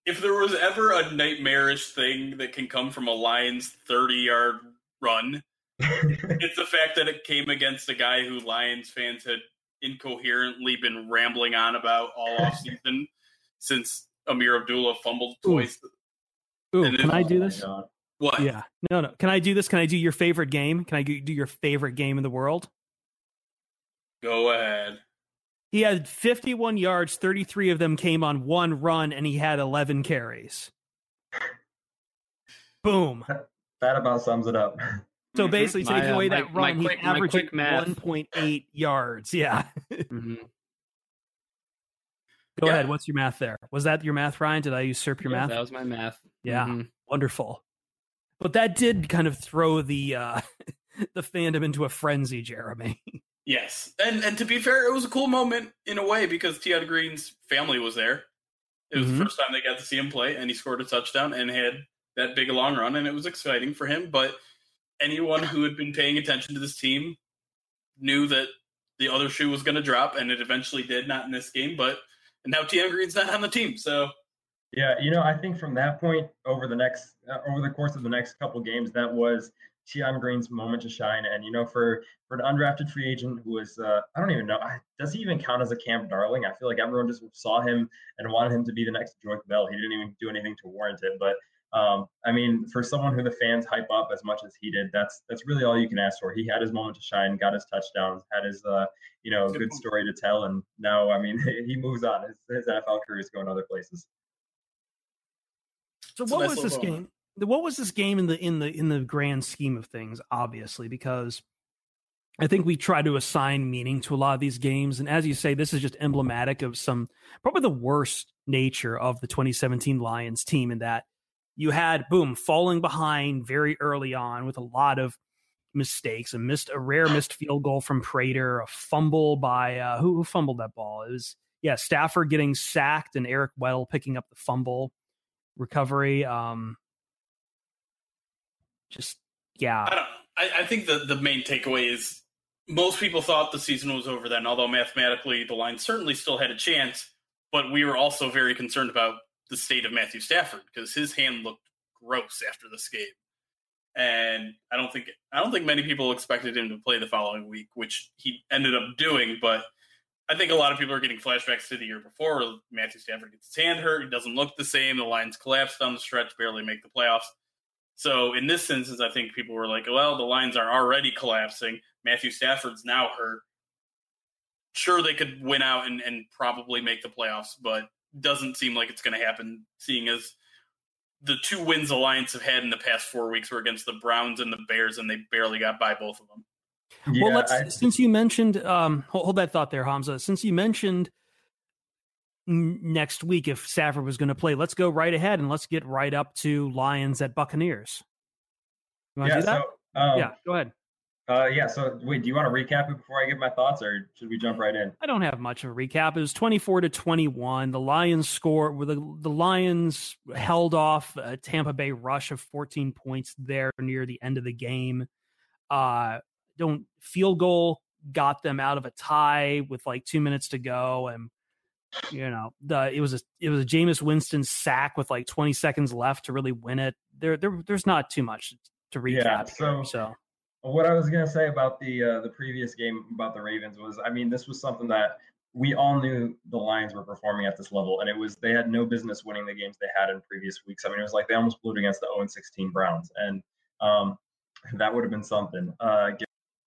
if there was ever a nightmarish thing that can come from a Lions thirty yard run, (laughs) it's the fact that it came against a guy who Lions fans had incoherently been rambling on about all (laughs) offseason since Ameer Abdullah fumbled twice. Ooh, And can I do Oh this? God. What? Yeah. No, no. Can I do this? Can I do your favorite game? Can I do do your favorite game in the world? Go ahead. He had 51 yards, 33 of them came on one run, and he had 11 carries. Boom. That about sums it up. So Mhm. basically, My, taking uh, away my- that my run, he's quick- my averaging quick math. 1.8 yards. Yeah. (laughs) Mhm. Go Yeah. ahead. What's your math there? Was that your math, Ryan? Did I usurp your Yeah, math? That was my math. Yeah. Mhm. Wonderful. But that did kind of throw the uh (laughs) the fandom into a frenzy, Jeremy. (laughs) Yes, and and to be fair, it was a cool moment in a way because Tion Green's family was there. It was Mhm. the first time they got to see him play, and he scored a touchdown and had that big long run, and it was exciting for him. But anyone who had been paying attention to this team knew that the other shoe was going to drop, and it eventually did. Not in this game, but and now Tion Green's not on the team, so Yeah, you know, I think from that point over the next uh, over the course of the next couple games, that was Tion Green's moment to shine. And you know, for for an undrafted free agent who was, uh, I don't even know, I, does he even count as a camp darling? I feel like everyone just saw him and wanted him to be the next Joique Bell. He didn't even do anything to warrant it. But um, I mean, for someone who the fans hype up as much as he did, that's that's really all you can ask for. He had his moment to shine, got his touchdowns, had his uh, you know Good good story to tell, and now I mean (laughs) he moves on. His, his NFL career is going other places. So It's what nice was little this moment. game? What was this game in the in the in the grand scheme of things? Obviously, because I think we try to assign meaning to a lot of these games, and as you say, this is just emblematic of some probably the worst nature of the 2017 Lions team. In that you had boom falling behind very early on with a lot of mistakes, a missed a rare missed field goal from Prater, a fumble by uh, who, who fumbled that ball? It was yeah Stafford getting sacked and Eric Weddle picking up the fumble recovery. Um, just yeah, I don't. I, I think the the main takeaway is most people thought the season was over then. Although mathematically the line certainly still had a chance, but we were also very concerned about the state of Matthew Stafford because his hand looked gross after this game, and I don't think I don't think many people expected him to play the following week, which he ended up doing. But I think a lot of people are getting flashbacks to the year before. Matthew Stafford gets his hand hurt; he doesn't look the same. The Lions collapsed down the stretch, barely make the playoffs. So in this instance, I think people were like, well, the Lions are already collapsing. Matthew Stafford's now hurt. Sure, they could win out and, and probably make the playoffs, but doesn't seem like it's going to happen, seeing as the two wins the Lions have had in the past four weeks were against the Browns and the Bears, and they barely got by both of them. well, let's I- since you mentioned um hold, hold that thought there, Hamza. Since you mentioned n- next week if Stafford was going to play, let's go right ahead and let's get right up to Lions at Buccaneers. You want to yeah, do that? so um, yeah, go ahead. Uh, yeah. So wait, do you want to recap it before I give my thoughts, or should we jump right in? I don't have much of a recap. It was 24 to 21. The Lions score the the Lions held off a Tampa Bay rush of 14 points there near the end of the game. Uh don't field goal got them out of a tie with like 2 minutes to go and you know, the it was a it was a Jameis Winston sack with like 20 seconds left to really win it. There there there's not too much to recap. Yeah, so- so What I was gonna say about the uh, the previous game about the Ravens was, I mean, this was something that we all knew the Lions were performing at this level, and it was they had no business winning the games they had in previous weeks. I mean, it was like they almost blew it against the 0 16 Browns, and um, that would have been something. Uh,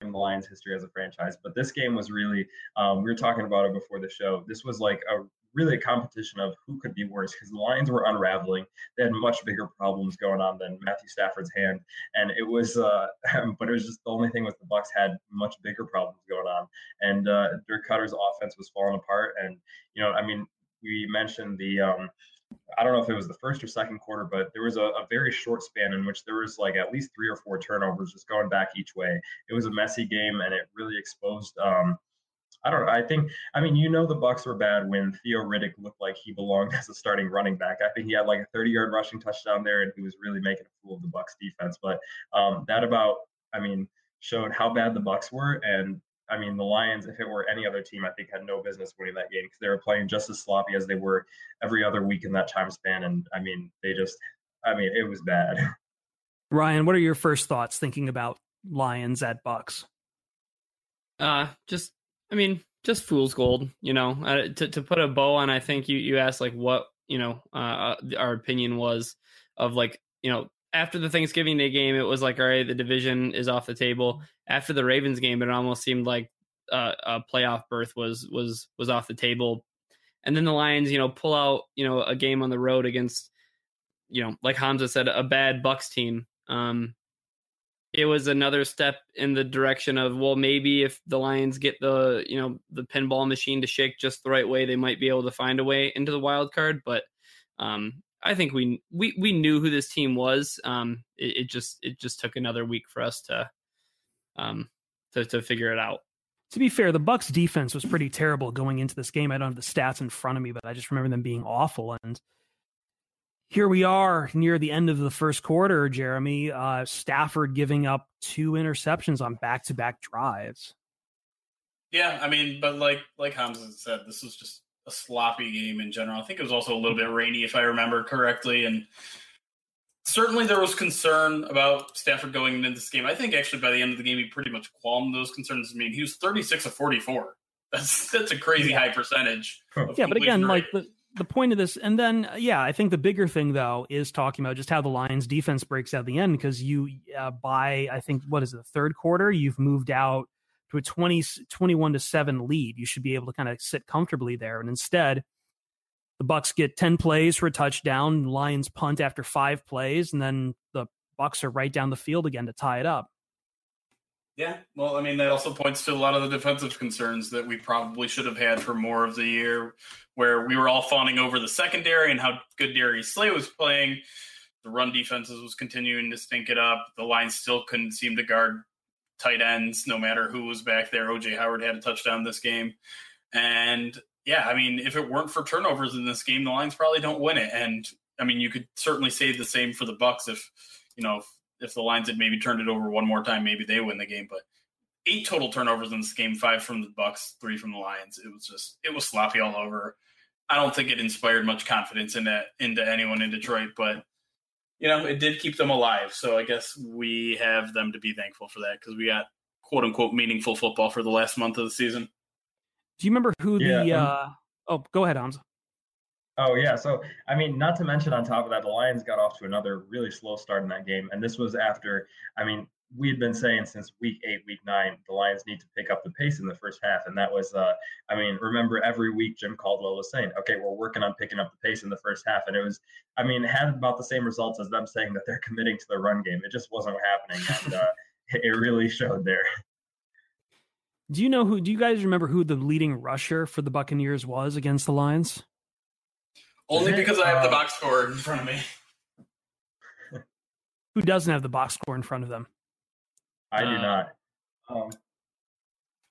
the Lions' history as a franchise, but this game was really um, we were talking about it before the show. This was like a really a competition of who could be worse because the Lions were unraveling. They had much bigger problems going on than Matthew Stafford's hand and it was uh (laughs) but it was just the only thing was the bucks had much bigger problems going on and uh dirk koetter's offense was falling apart and you know i mean we mentioned the um I don't know if it was the first or second quarter, but there was a, a very short span in which there was like at least three or four turnovers just going back each way. It was a messy game, and it really exposed. Um, I don't know. I think. I mean, you know, the Bucks were bad when Theo Riddick looked like he belonged (laughs) as a starting running back. I think he had like a 30-yard rushing touchdown there, and he was really making a fool of the Bucks defense. But um, that about, I mean, showed how bad the Bucks were, and I mean, the Lions, if it were any other team, I think had no business winning that game because they were playing just as sloppy as they were every other week in that time span. And I mean, they just, I mean, it was bad. (laughs) Ryan, what are your first thoughts thinking about Lions at Bucks? Uh, just, I mean, just fool's gold. You know, uh, to to put a bow on. I think you you asked like what you know uh, our opinion was of like you know after the Thanksgiving Day game, it was like all right, the division is off the table. After the Ravens game, it almost seemed like uh, a playoff berth was was was off the table. And then the Lions, you know, pull out you know a game on the road against you know like Hamza said a bad Bucks team. Um, it was another step in the direction of well maybe if the lions get the you know the pinball machine to shake just the right way they might be able to find a way into the wild card but um, i think we we we knew who this team was um, it, it, just it just took another week for us to um to, to figure it out to be fair the bucks defense was pretty terrible going into this game i don't have the stats in front of me but i just remember them being awful and here we are near the end of the first quarter, Jeremy. Uh, Stafford giving up two interceptions on back to back drives. Yeah, I mean, but like like Hamza said, this was just a sloppy game in general. I think it was also a little bit rainy, if I remember correctly, and certainly there was concern about Stafford going into this game. I think actually by the end of the game, he pretty much calmed those concerns. I mean, he was thirty six of forty four. (laughs) That's that's a crazy high percentage. Yeah, but again, rate. like the the point of this, and then yeah, I think the bigger thing though is talking about just how the Lions defense breaks out the end because you uh, by I think what is it, the third quarter you've moved out to a 20, 21 to seven lead. You should be able to kind of sit comfortably there, and instead the Bucks get ten plays for a touchdown. Lions punt after five plays, and then the Bucks are right down the field again to tie it up. Yeah, well, I mean, that also points to a lot of the defensive concerns that we probably should have had for more of the year, where we were all fawning over the secondary and how good Darius Slay was playing. The run defenses was continuing to stink it up. The line still couldn't seem to guard tight ends, no matter who was back there. OJ Howard had a touchdown this game. And yeah, I mean, if it weren't for turnovers in this game, the Lions probably don't win it. And I mean, you could certainly say the same for the Bucks if, you know, if if the Lions had maybe turned it over one more time, maybe they win the game. But eight total turnovers in this game, five from the Bucks, three from the Lions. It was just it was sloppy all over. I don't think it inspired much confidence in that into anyone in Detroit, but you know, it did keep them alive. So I guess we have them to be thankful for that because we got quote unquote meaningful football for the last month of the season. Do you remember who yeah, the um, uh oh go ahead, Hamza. Oh yeah, so I mean, not to mention on top of that, the Lions got off to another really slow start in that game, and this was after. I mean, we had been saying since week eight, week nine, the Lions need to pick up the pace in the first half, and that was. Uh, I mean, remember every week Jim Caldwell was saying, "Okay, we're working on picking up the pace in the first half," and it was. I mean, had about the same results as them saying that they're committing to the run game. It just wasn't happening, and uh, (laughs) it really showed there. Do you know who? Do you guys remember who the leading rusher for the Buccaneers was against the Lions? Only because I have the box score in front of me. (laughs) Who doesn't have the box score in front of them? I do uh, not. Um,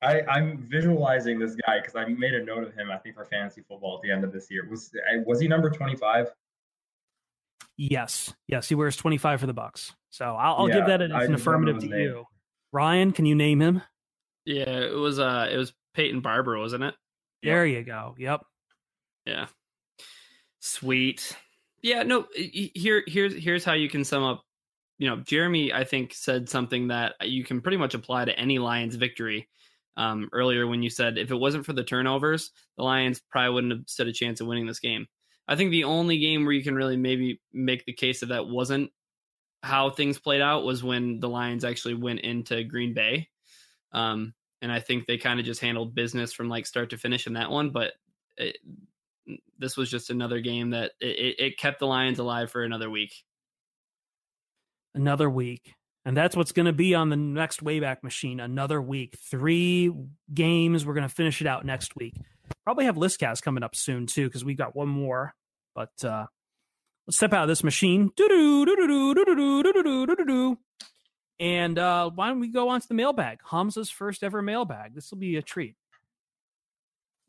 I, I'm visualizing this guy because I made a note of him. I think for fantasy football at the end of this year was was he number twenty five? Yes, yes, he wears twenty five for the Bucks. So I'll, I'll yeah, give that as an affirmative to name. you. Ryan, can you name him? Yeah, it was uh, it was Peyton Barber, wasn't it? There yep. you go. Yep. Yeah. Sweet. Yeah, no, here here's here's how you can sum up you know, Jeremy I think said something that you can pretty much apply to any Lions victory. Um, earlier when you said if it wasn't for the turnovers, the Lions probably wouldn't have stood a chance of winning this game. I think the only game where you can really maybe make the case that that wasn't how things played out was when the Lions actually went into Green Bay. Um, and I think they kind of just handled business from like start to finish in that one. But it, this was just another game that it, it kept the Lions alive for another week. Another week. And that's what's going to be on the next Wayback Machine. Another week. Three games. We're going to finish it out next week. Probably have Listcast coming up soon, too, because we got one more. But uh, let's step out of this machine. And uh, why don't we go on to the mailbag? Hamza's first ever mailbag. This will be a treat.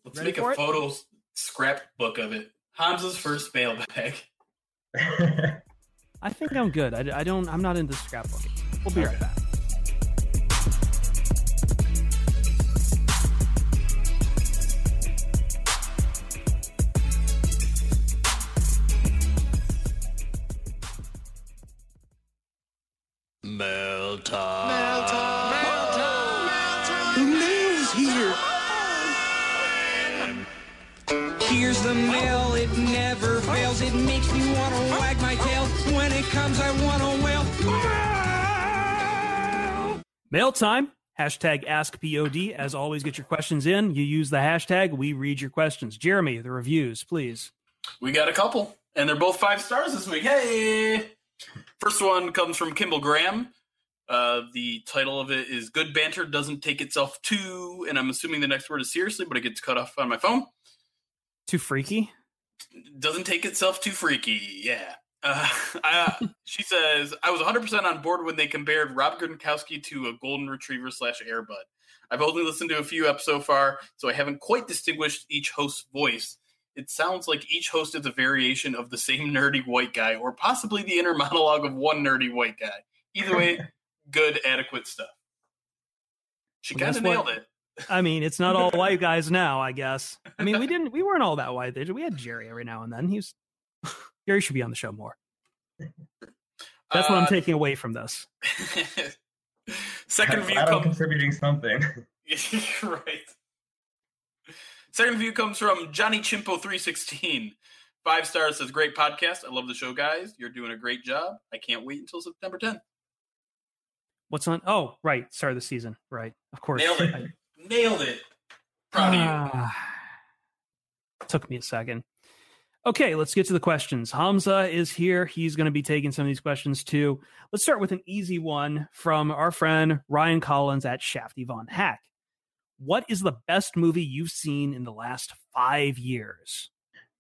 Let's Ready make a photo scrapbook of it. Hamza's first mailbag. (laughs) I think I'm good. I, I, don't. I'm not into scrapbooking. We'll be okay. right back. Mail time. Mail time. Mail time. Mail time. The mail's here. Here's the mail, it never fails. It makes me want to wag my tail. When it comes, I want to wail. Mail time. Hashtag AskPOD. As always, get your questions in. You use the hashtag. We read your questions. Jeremy, the reviews, please. We got a couple, and they're both five stars this week. Hey! First one comes from Kimball Graham. Uh, the title of it is Good Banter Doesn't Take Itself Too, and I'm assuming the next word is seriously, but it gets cut off on my phone. Too freaky? Doesn't take itself too freaky. Yeah. Uh, (laughs) I, she says, I was 100% on board when they compared Rob Gronkowski to a golden retriever slash airbud. I've only listened to a few eps so far, so I haven't quite distinguished each host's voice. It sounds like each host is a variation of the same nerdy white guy, or possibly the inner (laughs) monologue of one nerdy white guy. Either way, (laughs) good, adequate stuff. She Well, kind of nailed what- it. I mean, it's not all white (laughs) guys now, I guess. I mean, we didn't, we weren't all that white. We had Jerry every now and then. He's, Jerry should be on the show more. That's what I'm Uh, taking away from this. Second view Glad I'm comes contributing something. right. Second view comes from Johnny Chimpo three sixteen. Five stars says great podcast. I love the show, guys. You're doing a great job. I can't wait until September 10th. What's on? Oh, right. Start of the season. Right. Of course. Nailed it. I- Nailed it. Proud of you. Ah. Took me a second. Okay, let's get to the questions. Hamza is here. He's going to be taking some of these questions too. Let's start with an easy one from our friend Ryan Collins at Shafty Von Hack. What is the best movie you've seen in the last five years?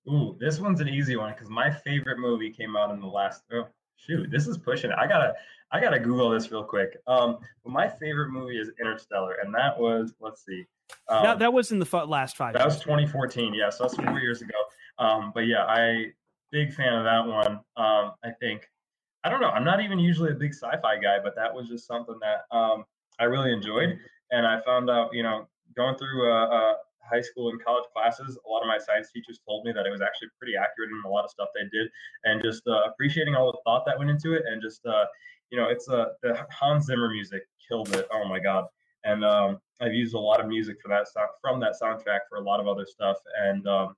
Ooh, this one's an easy one because my favorite movie came out in the last. Oh, shoot, this is pushing it. I gotta, I gotta Google this real quick. Um, but my favorite movie is Interstellar, and that was, let's see, um, that, that was in the f- last five that was 2014. Yeah, so that's four years ago. Um, but yeah, I big fan of that one. Um, I think, I don't know. I'm not even usually a big sci-fi guy, but that was just something that um, I really enjoyed, and I found out, you know, going through uh, uh, high school and college classes, a lot of my science teachers told me that it was actually pretty accurate in a lot of stuff they did, and just uh, appreciating all the thought that went into it, and just uh, you know, it's uh, the Hans Zimmer music killed it. Oh my god! And um, I've used a lot of music for that sound from that soundtrack for a lot of other stuff, and um,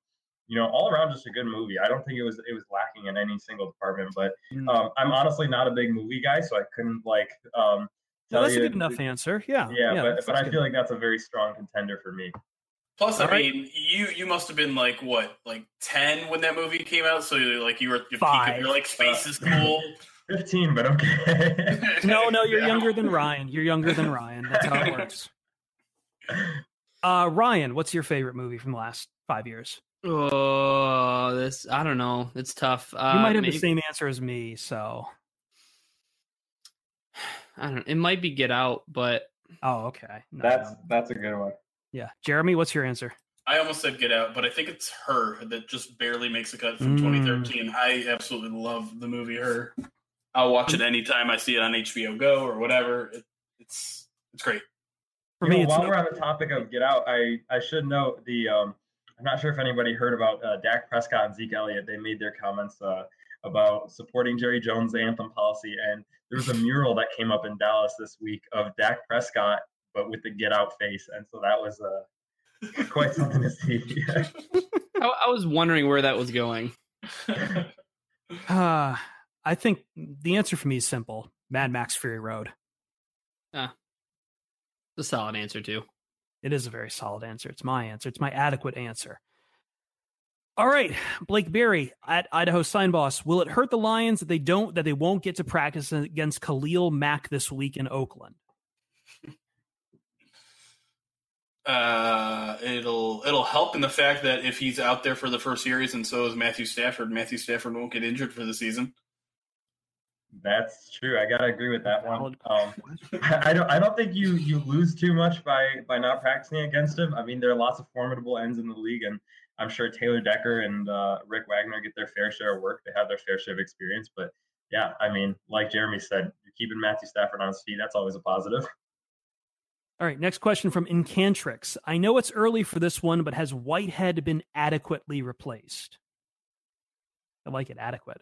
you know, all around just a good movie. I don't think it was it was lacking in any single department, but Mm. um, I'm honestly not a big movie guy, so I couldn't like um, No, tell that's a good enough answer. Yeah. Yeah, but, but I good. feel like that's a very strong contender for me. Plus, I All right. mean, you you must have been like what, like ten when that movie came out. So like you were your peak Five. of your like space is cool. (laughs) 15, but okay. (laughs) No, no, you're Yeah. younger than Ryan. You're younger than Ryan. That's how it (laughs) works. Uh, Ryan, what's your favorite movie from the last five years? Oh, this I don't know. It's tough. Uh, You might have maybe- the same answer as me, so. I don't. It might be Get Out, but Oh, okay. No, that's no. that's a good one. yeah. Jeremy, what's your answer? I almost said Get Out, but I think it's Her that just barely makes a cut from Mm. 2013. I absolutely love the movie Her. (laughs) I'll watch it anytime I see it on HBO Go or whatever. It, it's it's great. For You me, know, while not- we're on the topic of Get Out, I I should note the um, I'm not sure if anybody heard about uh, Dak Prescott and Zeke Elliott. They made their comments uh, about supporting Jerry Jones' anthem policy, and there was a mural that came up in Dallas this week of Dak Prescott, but with the Get Out face, and so that was uh, (laughs) quite something to see. I, I was wondering where that was going. (laughs) Uh, I think the answer for me is simple Mad Max Fury Road. The solid answer too. It is a very solid answer. It's my answer. It's my adequate answer. All right, Blake Berry at Idaho Sign Boss. Will it hurt the Lions that they don't that they won't get to practice against Khalil Mack this week in Oakland? Uh, it'll it'll help in the fact that if he's out there for the first series and so is Matthew Stafford, Matthew Stafford won't get injured for the season. That's true. I gotta agree with that one. Um, (laughs) I, I don't. I don't think you you lose too much by by not practicing against him. I mean, there are lots of formidable ends in the league, and I'm sure Taylor Decker and uh, Rick Wagner get their fair share of work. They have their fair share of experience, but yeah, I mean, like Jeremy said, you're keeping Matthew Stafford on his feet. That's always a positive. All right, next question from Incantrix. I know it's early for this one, but has Whitehead been adequately replaced? I like it, adequate.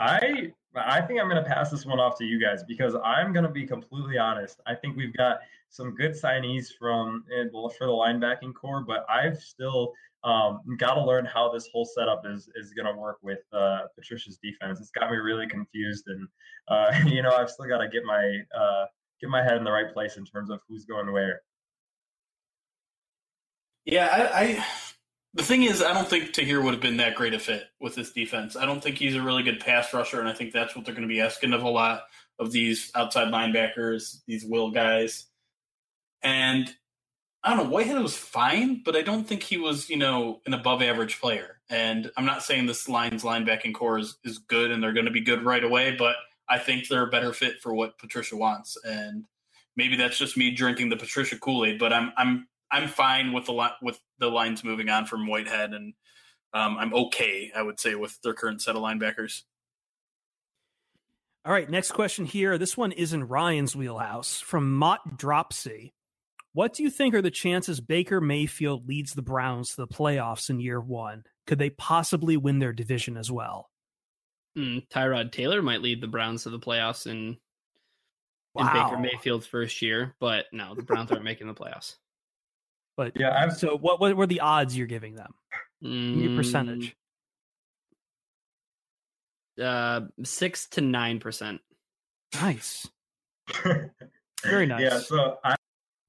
I I think I'm going to pass this one off to you guys because I'm going to be completely honest. I think we've got some good signees from eh, for the linebacking core, but I've still um, got to learn how this whole setup is is going to work with uh, Patricia's defense. It's got me really confused, and uh, (laughs) you know I've still got to get my uh, get my head in the right place in terms of who's going where. Yeah, I, I the thing is, I don't think Tahir would have been that great a fit with this defense. I don't think he's a really good pass rusher, and I think that's what they're going to be asking of a lot of these outside linebackers, these will guys. And I don't know, Whitehead was fine, but I don't think he was, you know, an above average player. And I'm not saying this line's linebacking core is, is good and they're going to be good right away, but I think they're a better fit for what Patricia wants. And maybe that's just me drinking the Patricia Kool Aid, but I'm I'm I'm fine with the li- with the Lions moving on from Whitehead, and um, I'm okay, I would say, with their current set of linebackers. All right, next question here. This one is in Ryan's wheelhouse from Mott Dropsy. What do you think are the chances Baker Mayfield leads the Browns to the playoffs in year one? Could they possibly win their division as well? Mm, Tyrod Taylor might lead the Browns to the playoffs in, wow. in Baker Mayfield's first year, but no, the Browns aren't making the playoffs. But yeah, I'm, so what? What were the odds you're giving them? Mm, Your percentage? Uh, six to nine percent. Nice. (laughs) Very nice. Yeah, so I,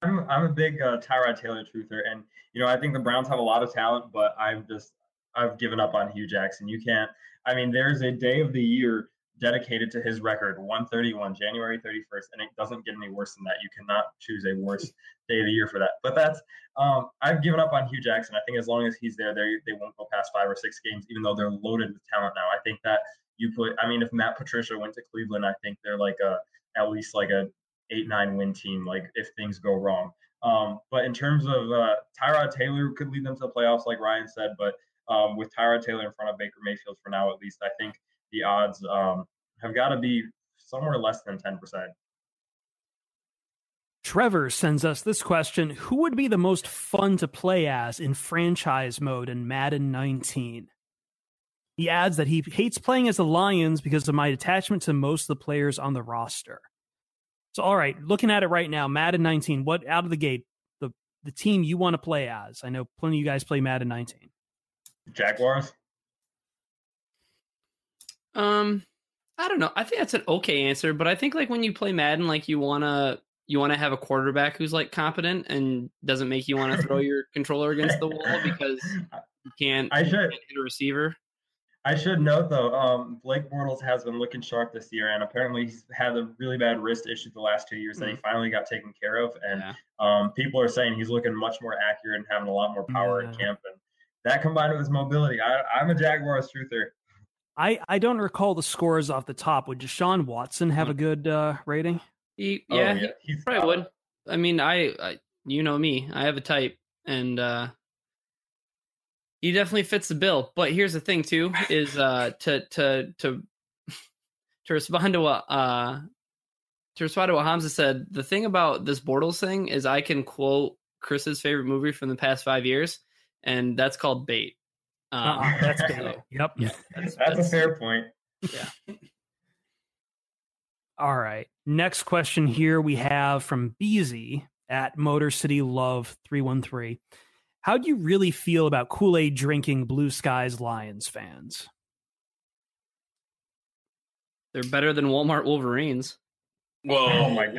I'm I'm a big uh, Tyrod Taylor truther, and you know I think the Browns have a lot of talent, but I've just I've given up on Hue Jackson. You can't. I mean, there's a day of the year dedicated to his record, 131, January 31st, and it doesn't get any worse than that. You cannot choose a worse day of the year for that. But that's um, I've given up on Hue Jackson. I think as long as he's there, they they won't go past five or six games, even though they're loaded with talent now. I think that you put. I mean, if Matt Patricia went to Cleveland, I think they're like a at least like a eight nine win team. Like if things go wrong. Um, but in terms of uh, Tyrod Taylor could lead them to the playoffs, like Ryan said, but um, with Tyrod Taylor in front of Baker Mayfield for now, at least, I think the odds um, have got to be somewhere less than 10%. Trevor sends us this question Who would be the most fun to play as in franchise mode in Madden 19? He adds that he hates playing as the Lions because of my attachment to most of the players on the roster. So, all right, looking at it right now, Madden 19, what out of the gate, the, the team you want to play as? I know plenty of you guys play Madden 19. Jaguars? Um, I don't know. I think that's an okay answer, but I think like when you play Madden, like you wanna you wanna have a quarterback who's like competent and doesn't make you want to throw your (laughs) controller against the wall because you can't. I you should. can't hit a receiver. I should note though, um, Blake Bortles has been looking sharp this year, and apparently he's had a really bad wrist issue the last two years that he finally got taken care of. And Yeah. um, people are saying he's looking much more accurate and having a lot more power in Yeah. camp. And that combined with his mobility, I, I'm a Jaguars truther. I, I don't recall the scores off the top. Would Deshaun Watson have a good uh, rating? He, Oh, yeah, he he's probably would. I mean, I, I, you know me, I have a type, and uh he definitely fits the bill. But here's the thing, too, is uh to to to to respond to what uh to respond to what Hamza said. The thing about this Bortles thing is, I can quote Chris's favorite movie from the past five years, and that's called Bait. Um, Uh-uh, that's (laughs) so, bad. Yep. yeah, (laughs) That's a fair point. Yeah. All right. Next question here we have from Beezy at Motor City Love 313. How do you really feel about Kool Aid drinking Blue Skies Lions fans? They're better than Walmart Wolverines. Whoa! Oh my God.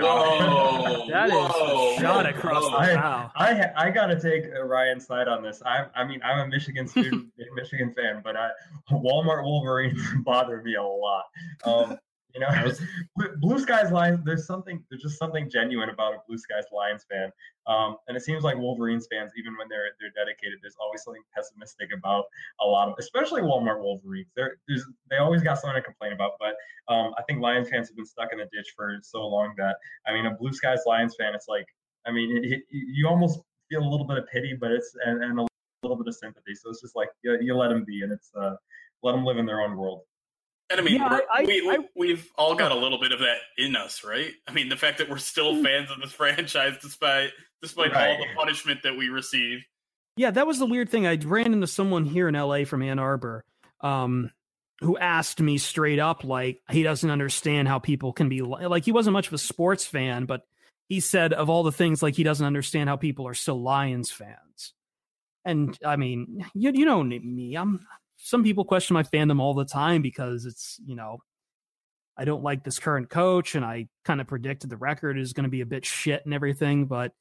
Whoa! That is whoa, a shot across the whoa. I- bow. I I gotta take uh, Ryan's side on this. I I mean I'm a Michigan student, (laughs) Michigan fan, but I Walmart Wolverines (laughs) bother me a lot. Um, you know, (laughs) Blue- Blue Skies Lions. There's something. There's just something genuine about a Blue Skies Lions fan. Um, and it seems like Wolverines fans, even when they're they're dedicated, there's always something pessimistic about a lot of, especially Walmart Wolverines. They're, there's they always got something to complain about. But um, I think Lions fans have been stuck in the ditch for so long that I mean, a Blue Skies Lions fan, it's like I mean, it, it, you almost feel a little bit of pity, but it's and, and a little bit of sympathy. So it's just like you, you let them be, and it's uh, let them live in their own world. And I mean, Yeah, we're- I- we, I- we, we've all got a little bit of that in us, right? I mean, the fact that we're still fans of this (laughs) franchise despite despite all the punishment that we receive. Yeah, that was the weird thing. I ran into someone here in LA from Ann Arbor. Um, who asked me straight up, like he doesn't understand how people can be li- like he wasn't much of a sports fan, but he said of all the things, like he doesn't understand how people are still Lions fans. And I mean, you you know me, I'm. Some people question my fandom all the time because it's you know I don't like this current coach, and I kind of predicted the record is going to be a bit shit and everything. But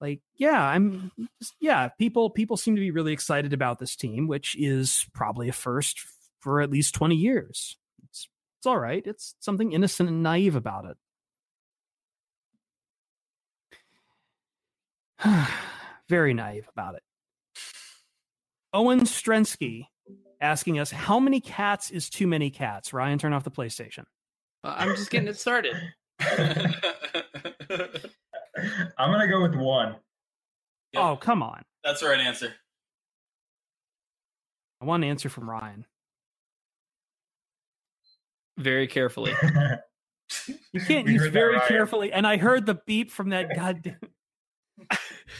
like, yeah, I'm, just, yeah, people people seem to be really excited about this team, which is probably a first for at least twenty years. It's it's all right. It's something innocent and naive about it. (sighs) Very naive about it. Owen Strensky asking us how many cats is too many cats. Ryan, turn off the PlayStation. Uh, I'm just getting it started. (laughs) I'm gonna go with one. Yep. Oh, come on. That's the right answer. I want an answer from Ryan. Very carefully. (laughs) You can't We use very carefully. And I heard the beep from that (laughs) goddamn.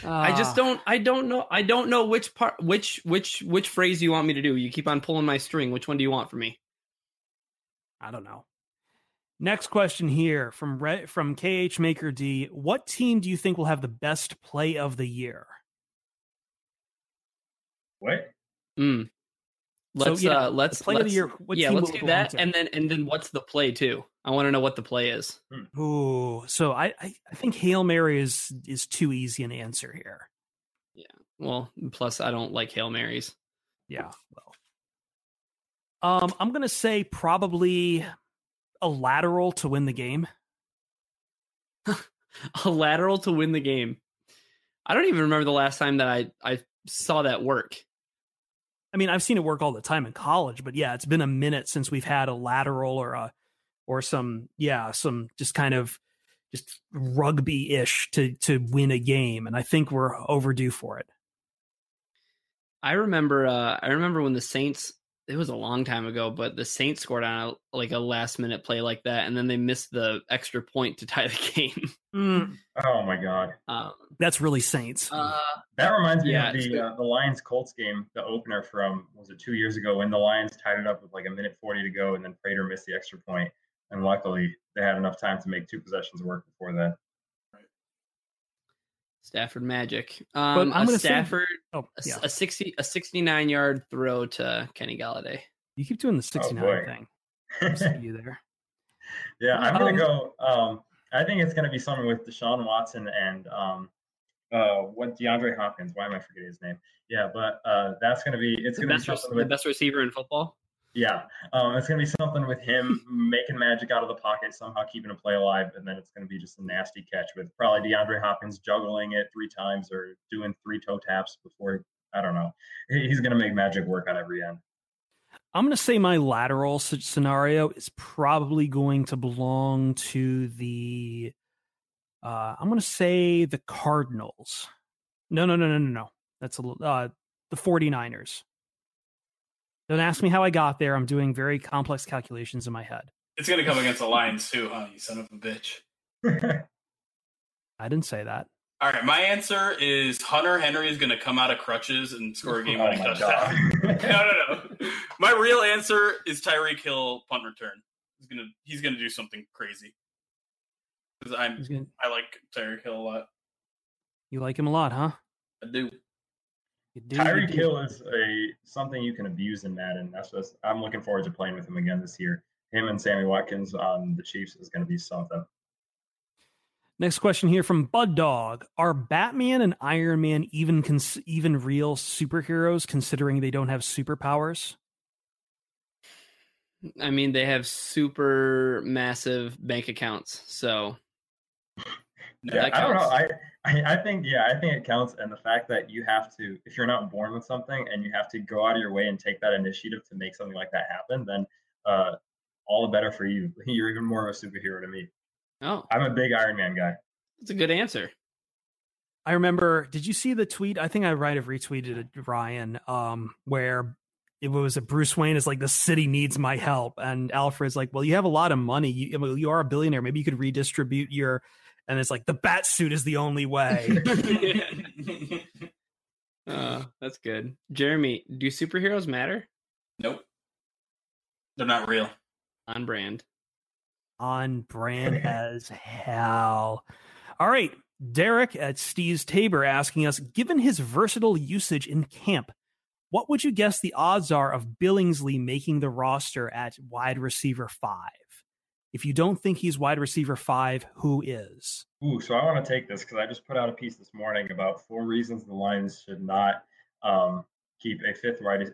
I just Ah, don't. I don't know. I don't know which part, which which which phrase you want me to do. You keep on pulling my string. Which one do you want from me? I don't know. Next question here from Re- from KH Maker D. What team do you think will have the best play of the year? what? Mm. Let's so, yeah, uh let's the play of the let's- year. What yeah, let's do that, and then and then what's the play too? I want to know what the play is. Ooh, so I, I I think Hail Mary is is too easy an answer here. Yeah. Well, plus I don't like hail marys. Yeah. Well. Um, I'm gonna say probably a lateral to win the game. (laughs) A lateral to win the game. I don't even remember the last time that I I saw that work. I mean, I've seen it work all the time in college, but yeah, it's been a minute since we've had a lateral or a or some yeah, some just kind of just rugby ish to to win a game, and I think we're overdue for it. I remember uh I remember when the Saints it was a long time ago, but the Saints scored on a, like a last minute play like that, and then they missed the extra point to tie the (laughs) game. Mm, Oh my god. um, that's really Saints. uh, That reminds me Yeah, of the uh, the Lions Colts game, the opener from was it two years ago when the Lions tied it up with like a minute forty to go, and then Prater missed the extra point, and luckily they had enough time to make two possessions work before that. Stafford Magic. Um, I'm a gonna say- Stafford oh, a, yeah. a sixty a sixty nine yard throw to Kenny Golladay. You keep doing the 69 thing. I see you there. (laughs) yeah, I'm gonna Um, go. Um, I think it's gonna be something with Deshaun Watson and um, uh, what DeAndre Hopkins. Why am I forgetting his name? Yeah, but uh, that's gonna be it's The gonna be best, rec- something the best receiver in football. Yeah, um, it's gonna be something with him (laughs) making magic out of the pocket, somehow keeping a play alive, and then it's gonna be just a nasty catch with probably DeAndre Hopkins juggling it three times or doing three toe taps before. I don't know. He's gonna make magic work on every end. I'm going to say my lateral scenario is probably going to belong to the. Uh, I'm going to say the Cardinals. No, no, no, no, no, no. That's a little. Uh, the 49ers. Don't ask me how I got there. I'm doing very complex calculations in my head. It's gonna come against the Lions too, huh? You son of a bitch. (laughs) I didn't say that. All right, my answer is Hunter Henry is gonna come out of crutches and score a game winning oh touchdown. (laughs) no, no, no. My real answer is Tyreek Hill punt return. He's gonna he's gonna do something crazy. Because I'm gonna- I like Tyreek Hill a lot. You like him a lot, huh? I do. You do, you Tyreek. Hill is a something you can abuse in Madden. That's just I'm looking forward to playing with him again this year. Him and Sammy Watkins on the Chiefs is gonna be something. Next question here from Bud Dog: Are Batman and Iron Man even cons- even real superheroes, considering they don't have superpowers? I mean, they have super massive bank accounts, so Yeah, I don't know. I, I I think yeah, I think it counts, and the fact that you have to, if you're not born with something, and you have to go out of your way and take that initiative to make something like that happen, then uh, all the better for you. (laughs) You're even more of a superhero to me. oh, I'm a big Iron Man guy. that's a good answer. I remember. Did you see the tweet? I think I might have retweeted it, Ryan, um, where it was a Bruce Wayne is like the city needs my help, and Alfred's like, well, you have a lot of money. You, you are a billionaire. Maybe you could redistribute your. And it's like the bat suit is the only way. (laughs) (laughs) (laughs) uh, that's good. Jeremy, do superheroes matter? nope. They're not real. On brand. On brand as hell. All right. Derek at Steve's Tabor asking us, given his versatile usage in camp, what would you guess the odds are of Billingsley making the roster at wide receiver five? If you don't think he's wide receiver five, who is? Ooh, so I want to take this because I just put out a piece this morning about four reasons the Lions should not um, keep a fifth wide.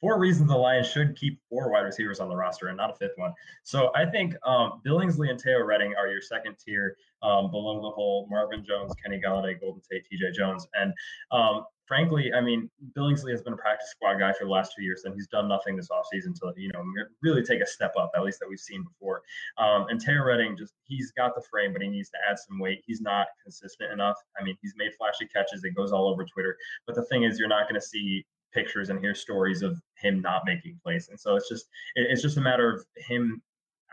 Four reasons the Lions should keep four wide receivers on the roster and not a fifth one. So I think um, Billingsley and Teo Redding are your second tier um, below the whole Marvin Jones, Kenny Golladay, Golden Tate, T.J. Jones, and um, frankly, I mean, Billingsley has been a practice squad guy for the last two years, and he's done nothing this offseason to, you know, really take a step up, at least that we've seen before. Um, and Teo Redding, just he's got the frame, but he needs to add some weight. He's not consistent enough. I mean, he's made flashy catches. It goes all over Twitter. But the thing is, you're not going to see pictures and hear stories of him not making plays. And so it's just it's just a matter of him.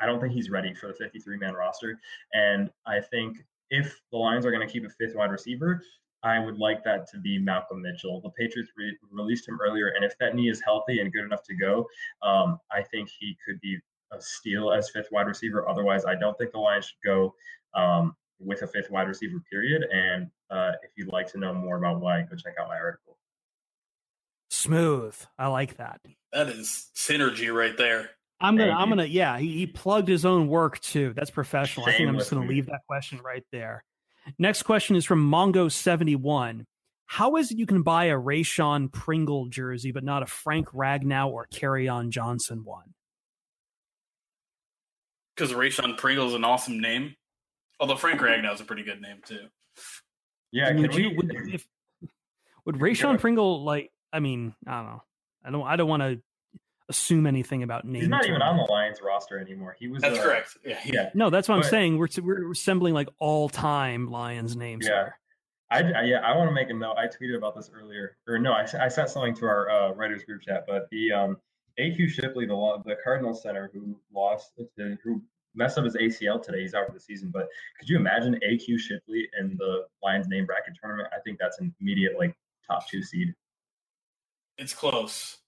I don't think he's ready for the 53 man roster. And I think if the Lions are going to keep a fifth wide receiver, I would like that to be Malcolm Mitchell. The Patriots re- released him earlier, and if that knee is healthy and good enough to go, um, I think he could be a steal as fifth wide receiver. Otherwise, I don't think the Lions should go um, with a fifth wide receiver. Period. And uh, if you'd like to know more about why, go check out my article. Smooth. I like that. That is synergy right there. I'm gonna. Thank I'm you. gonna. Yeah, he, he plugged his own work too. That's professional. Same I think I'm just gonna me. leave that question right there. Next question is from Mongo71. How is it you can buy a Rayshon Pringle jersey but not a Frank Ragnow or Kerryon Johnson one? Because Rayshon Pringle is an awesome name. Although Frank Ragnow is a pretty good name too. Yeah, would we... you would, if, would Rayshon Pringle like? I mean, I don't know. I don't. I don't want to assume anything about name. He's not even on the Lions roster anymore. He was. That's uh, correct. Yeah, yeah. No, that's what but, I'm saying. We're we're assembling like all time Lions names. Yeah. I, I, yeah, I want to make a note. I tweeted about this earlier, or no, I, I sent something to our uh, writers group chat. But the um, AQ Shipley, the the Cardinals center who lost, who messed up his ACL today, he's out for the season. But could you imagine AQ Shipley in the Lions name bracket tournament? I think that's an immediate like top two seed. It's close.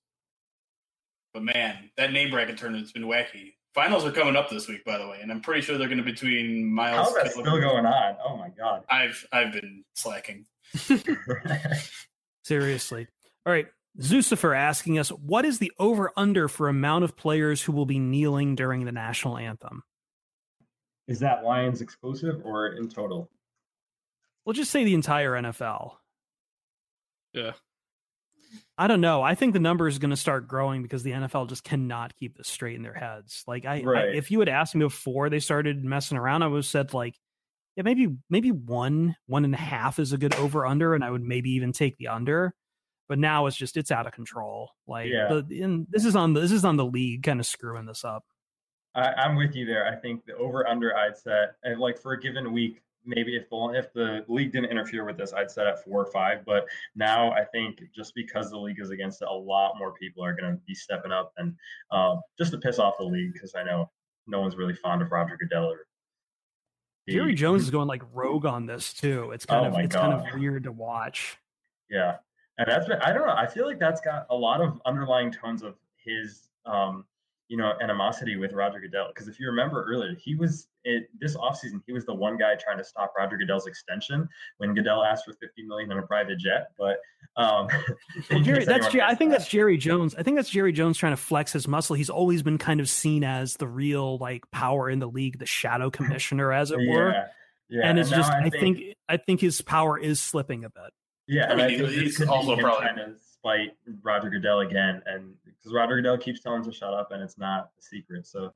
But man, that name bracket tournament's been wacky. Finals are coming up this week, by the way, and I'm pretty sure they're going to be between Miles. How's that still going on? Oh my god! I've I've been slacking. (laughs) Seriously. All right, Zucifer asking us, what is the over under for amount of players who will be kneeling during the national anthem? Is that Lions exclusive or in total? We'll just say the entire NFL. Yeah. I don't know. I think the number is going to start growing because the NFL just cannot keep this straight in their heads. Like I, right. I, if you had asked me before they started messing around, I would have said like, yeah, maybe maybe one one and a half is a good over under, and I would maybe even take the under. But now it's just it's out of control. Like yeah. the and this is on the, this is on the league kind of screwing this up. I, I'm with you there. I think the over under I'd set and like for a given week, maybe if the if the league didn't interfere with this, I'd set at four or five. But now I think just because the league is against it, a lot more people are going to be stepping up and um, just to piss off the league because I know no one's really fond of Roger Goodell or. Jerry Jones is going like rogue on this too. It's kind oh of it's God. kind of weird to watch. Yeah, and that's been, I don't know. I feel like that's got a lot of underlying tones of his um, you know, animosity with Roger Goodell. Because if you remember earlier, he was it, this offseason, he was the one guy trying to stop Roger Goodell's extension when Goodell asked for 50 million on a private jet. But um, (laughs) well, Jerry, that's Jerry, I think that. that's Jerry Jones. I think that's Jerry Jones trying to flex his muscle. He's always been kind of seen as the real like power in the league, the shadow (laughs) commissioner, as it were. Yeah, yeah. And it's and just, I think, I think, I think his power is slipping a bit. Yeah, I mean, he's also probably kind of spite Roger Goodell again, and because Roger Goodell keeps telling him to shut up, and it's not a secret. So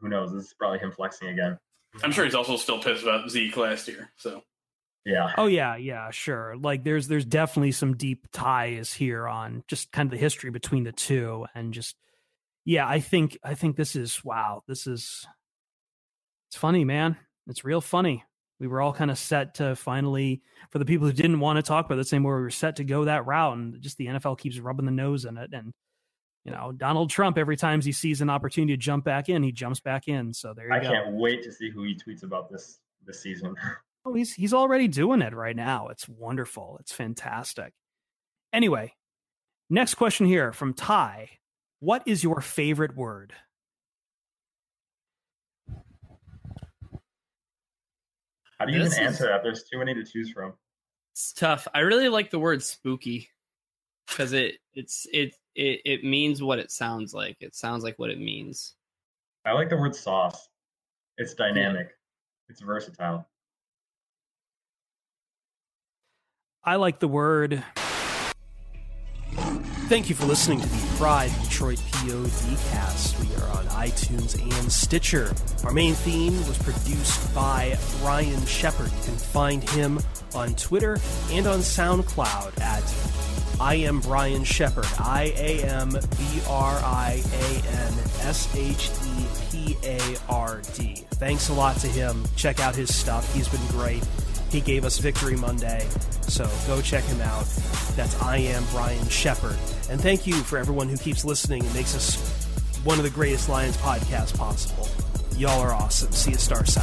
who knows? This is probably him flexing again. I'm sure he's also still pissed about Zeke last year. So yeah. Oh yeah, yeah, sure. Like there's there's definitely some deep ties here on just kind of the history between the two, and just yeah, I think I think this is wow. This is it's funny, man. It's real funny we were all kind of set to finally for the people who didn't want to talk about the same way we were set to go that route and just the NFL keeps rubbing the nose in it and you know, Donald Trump, every time he sees an opportunity to jump back in, he jumps back in. So there you I go. I can't wait to see who he tweets about this this season. (laughs) Oh, he's he's already doing it right now. It's wonderful. It's fantastic. Anyway, next question here from Ty. What is your favorite word? How do you this even answer is... that? There's too many to choose from. It's tough. I really like the word spooky because it it's it it it means what it sounds like. It sounds like what it means. I like the word sauce. It's dynamic. It's versatile. I like the word. Thank you for listening to the Pride Detroit POD cast. We are on iTunes and Stitcher. Our main theme was produced by Brian Shepard. You can find him on Twitter and on SoundCloud at I am Brian Shepard. I A M B R I A N S H E P A R D. Thanks a lot to him. Check out his stuff. He's been great. He gave us Victory Monday, so go check him out. That's I am Brian Shepard. And thank you for everyone who keeps listening and makes us one of the greatest Lions podcasts possible. Y'all are awesome. See you, Starside.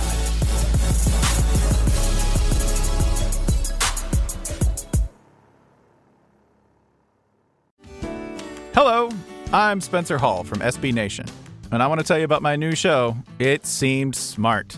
Hello, I'm Spencer Hall from SB Nation, and I want to tell you about my new show, It Seemed Smart.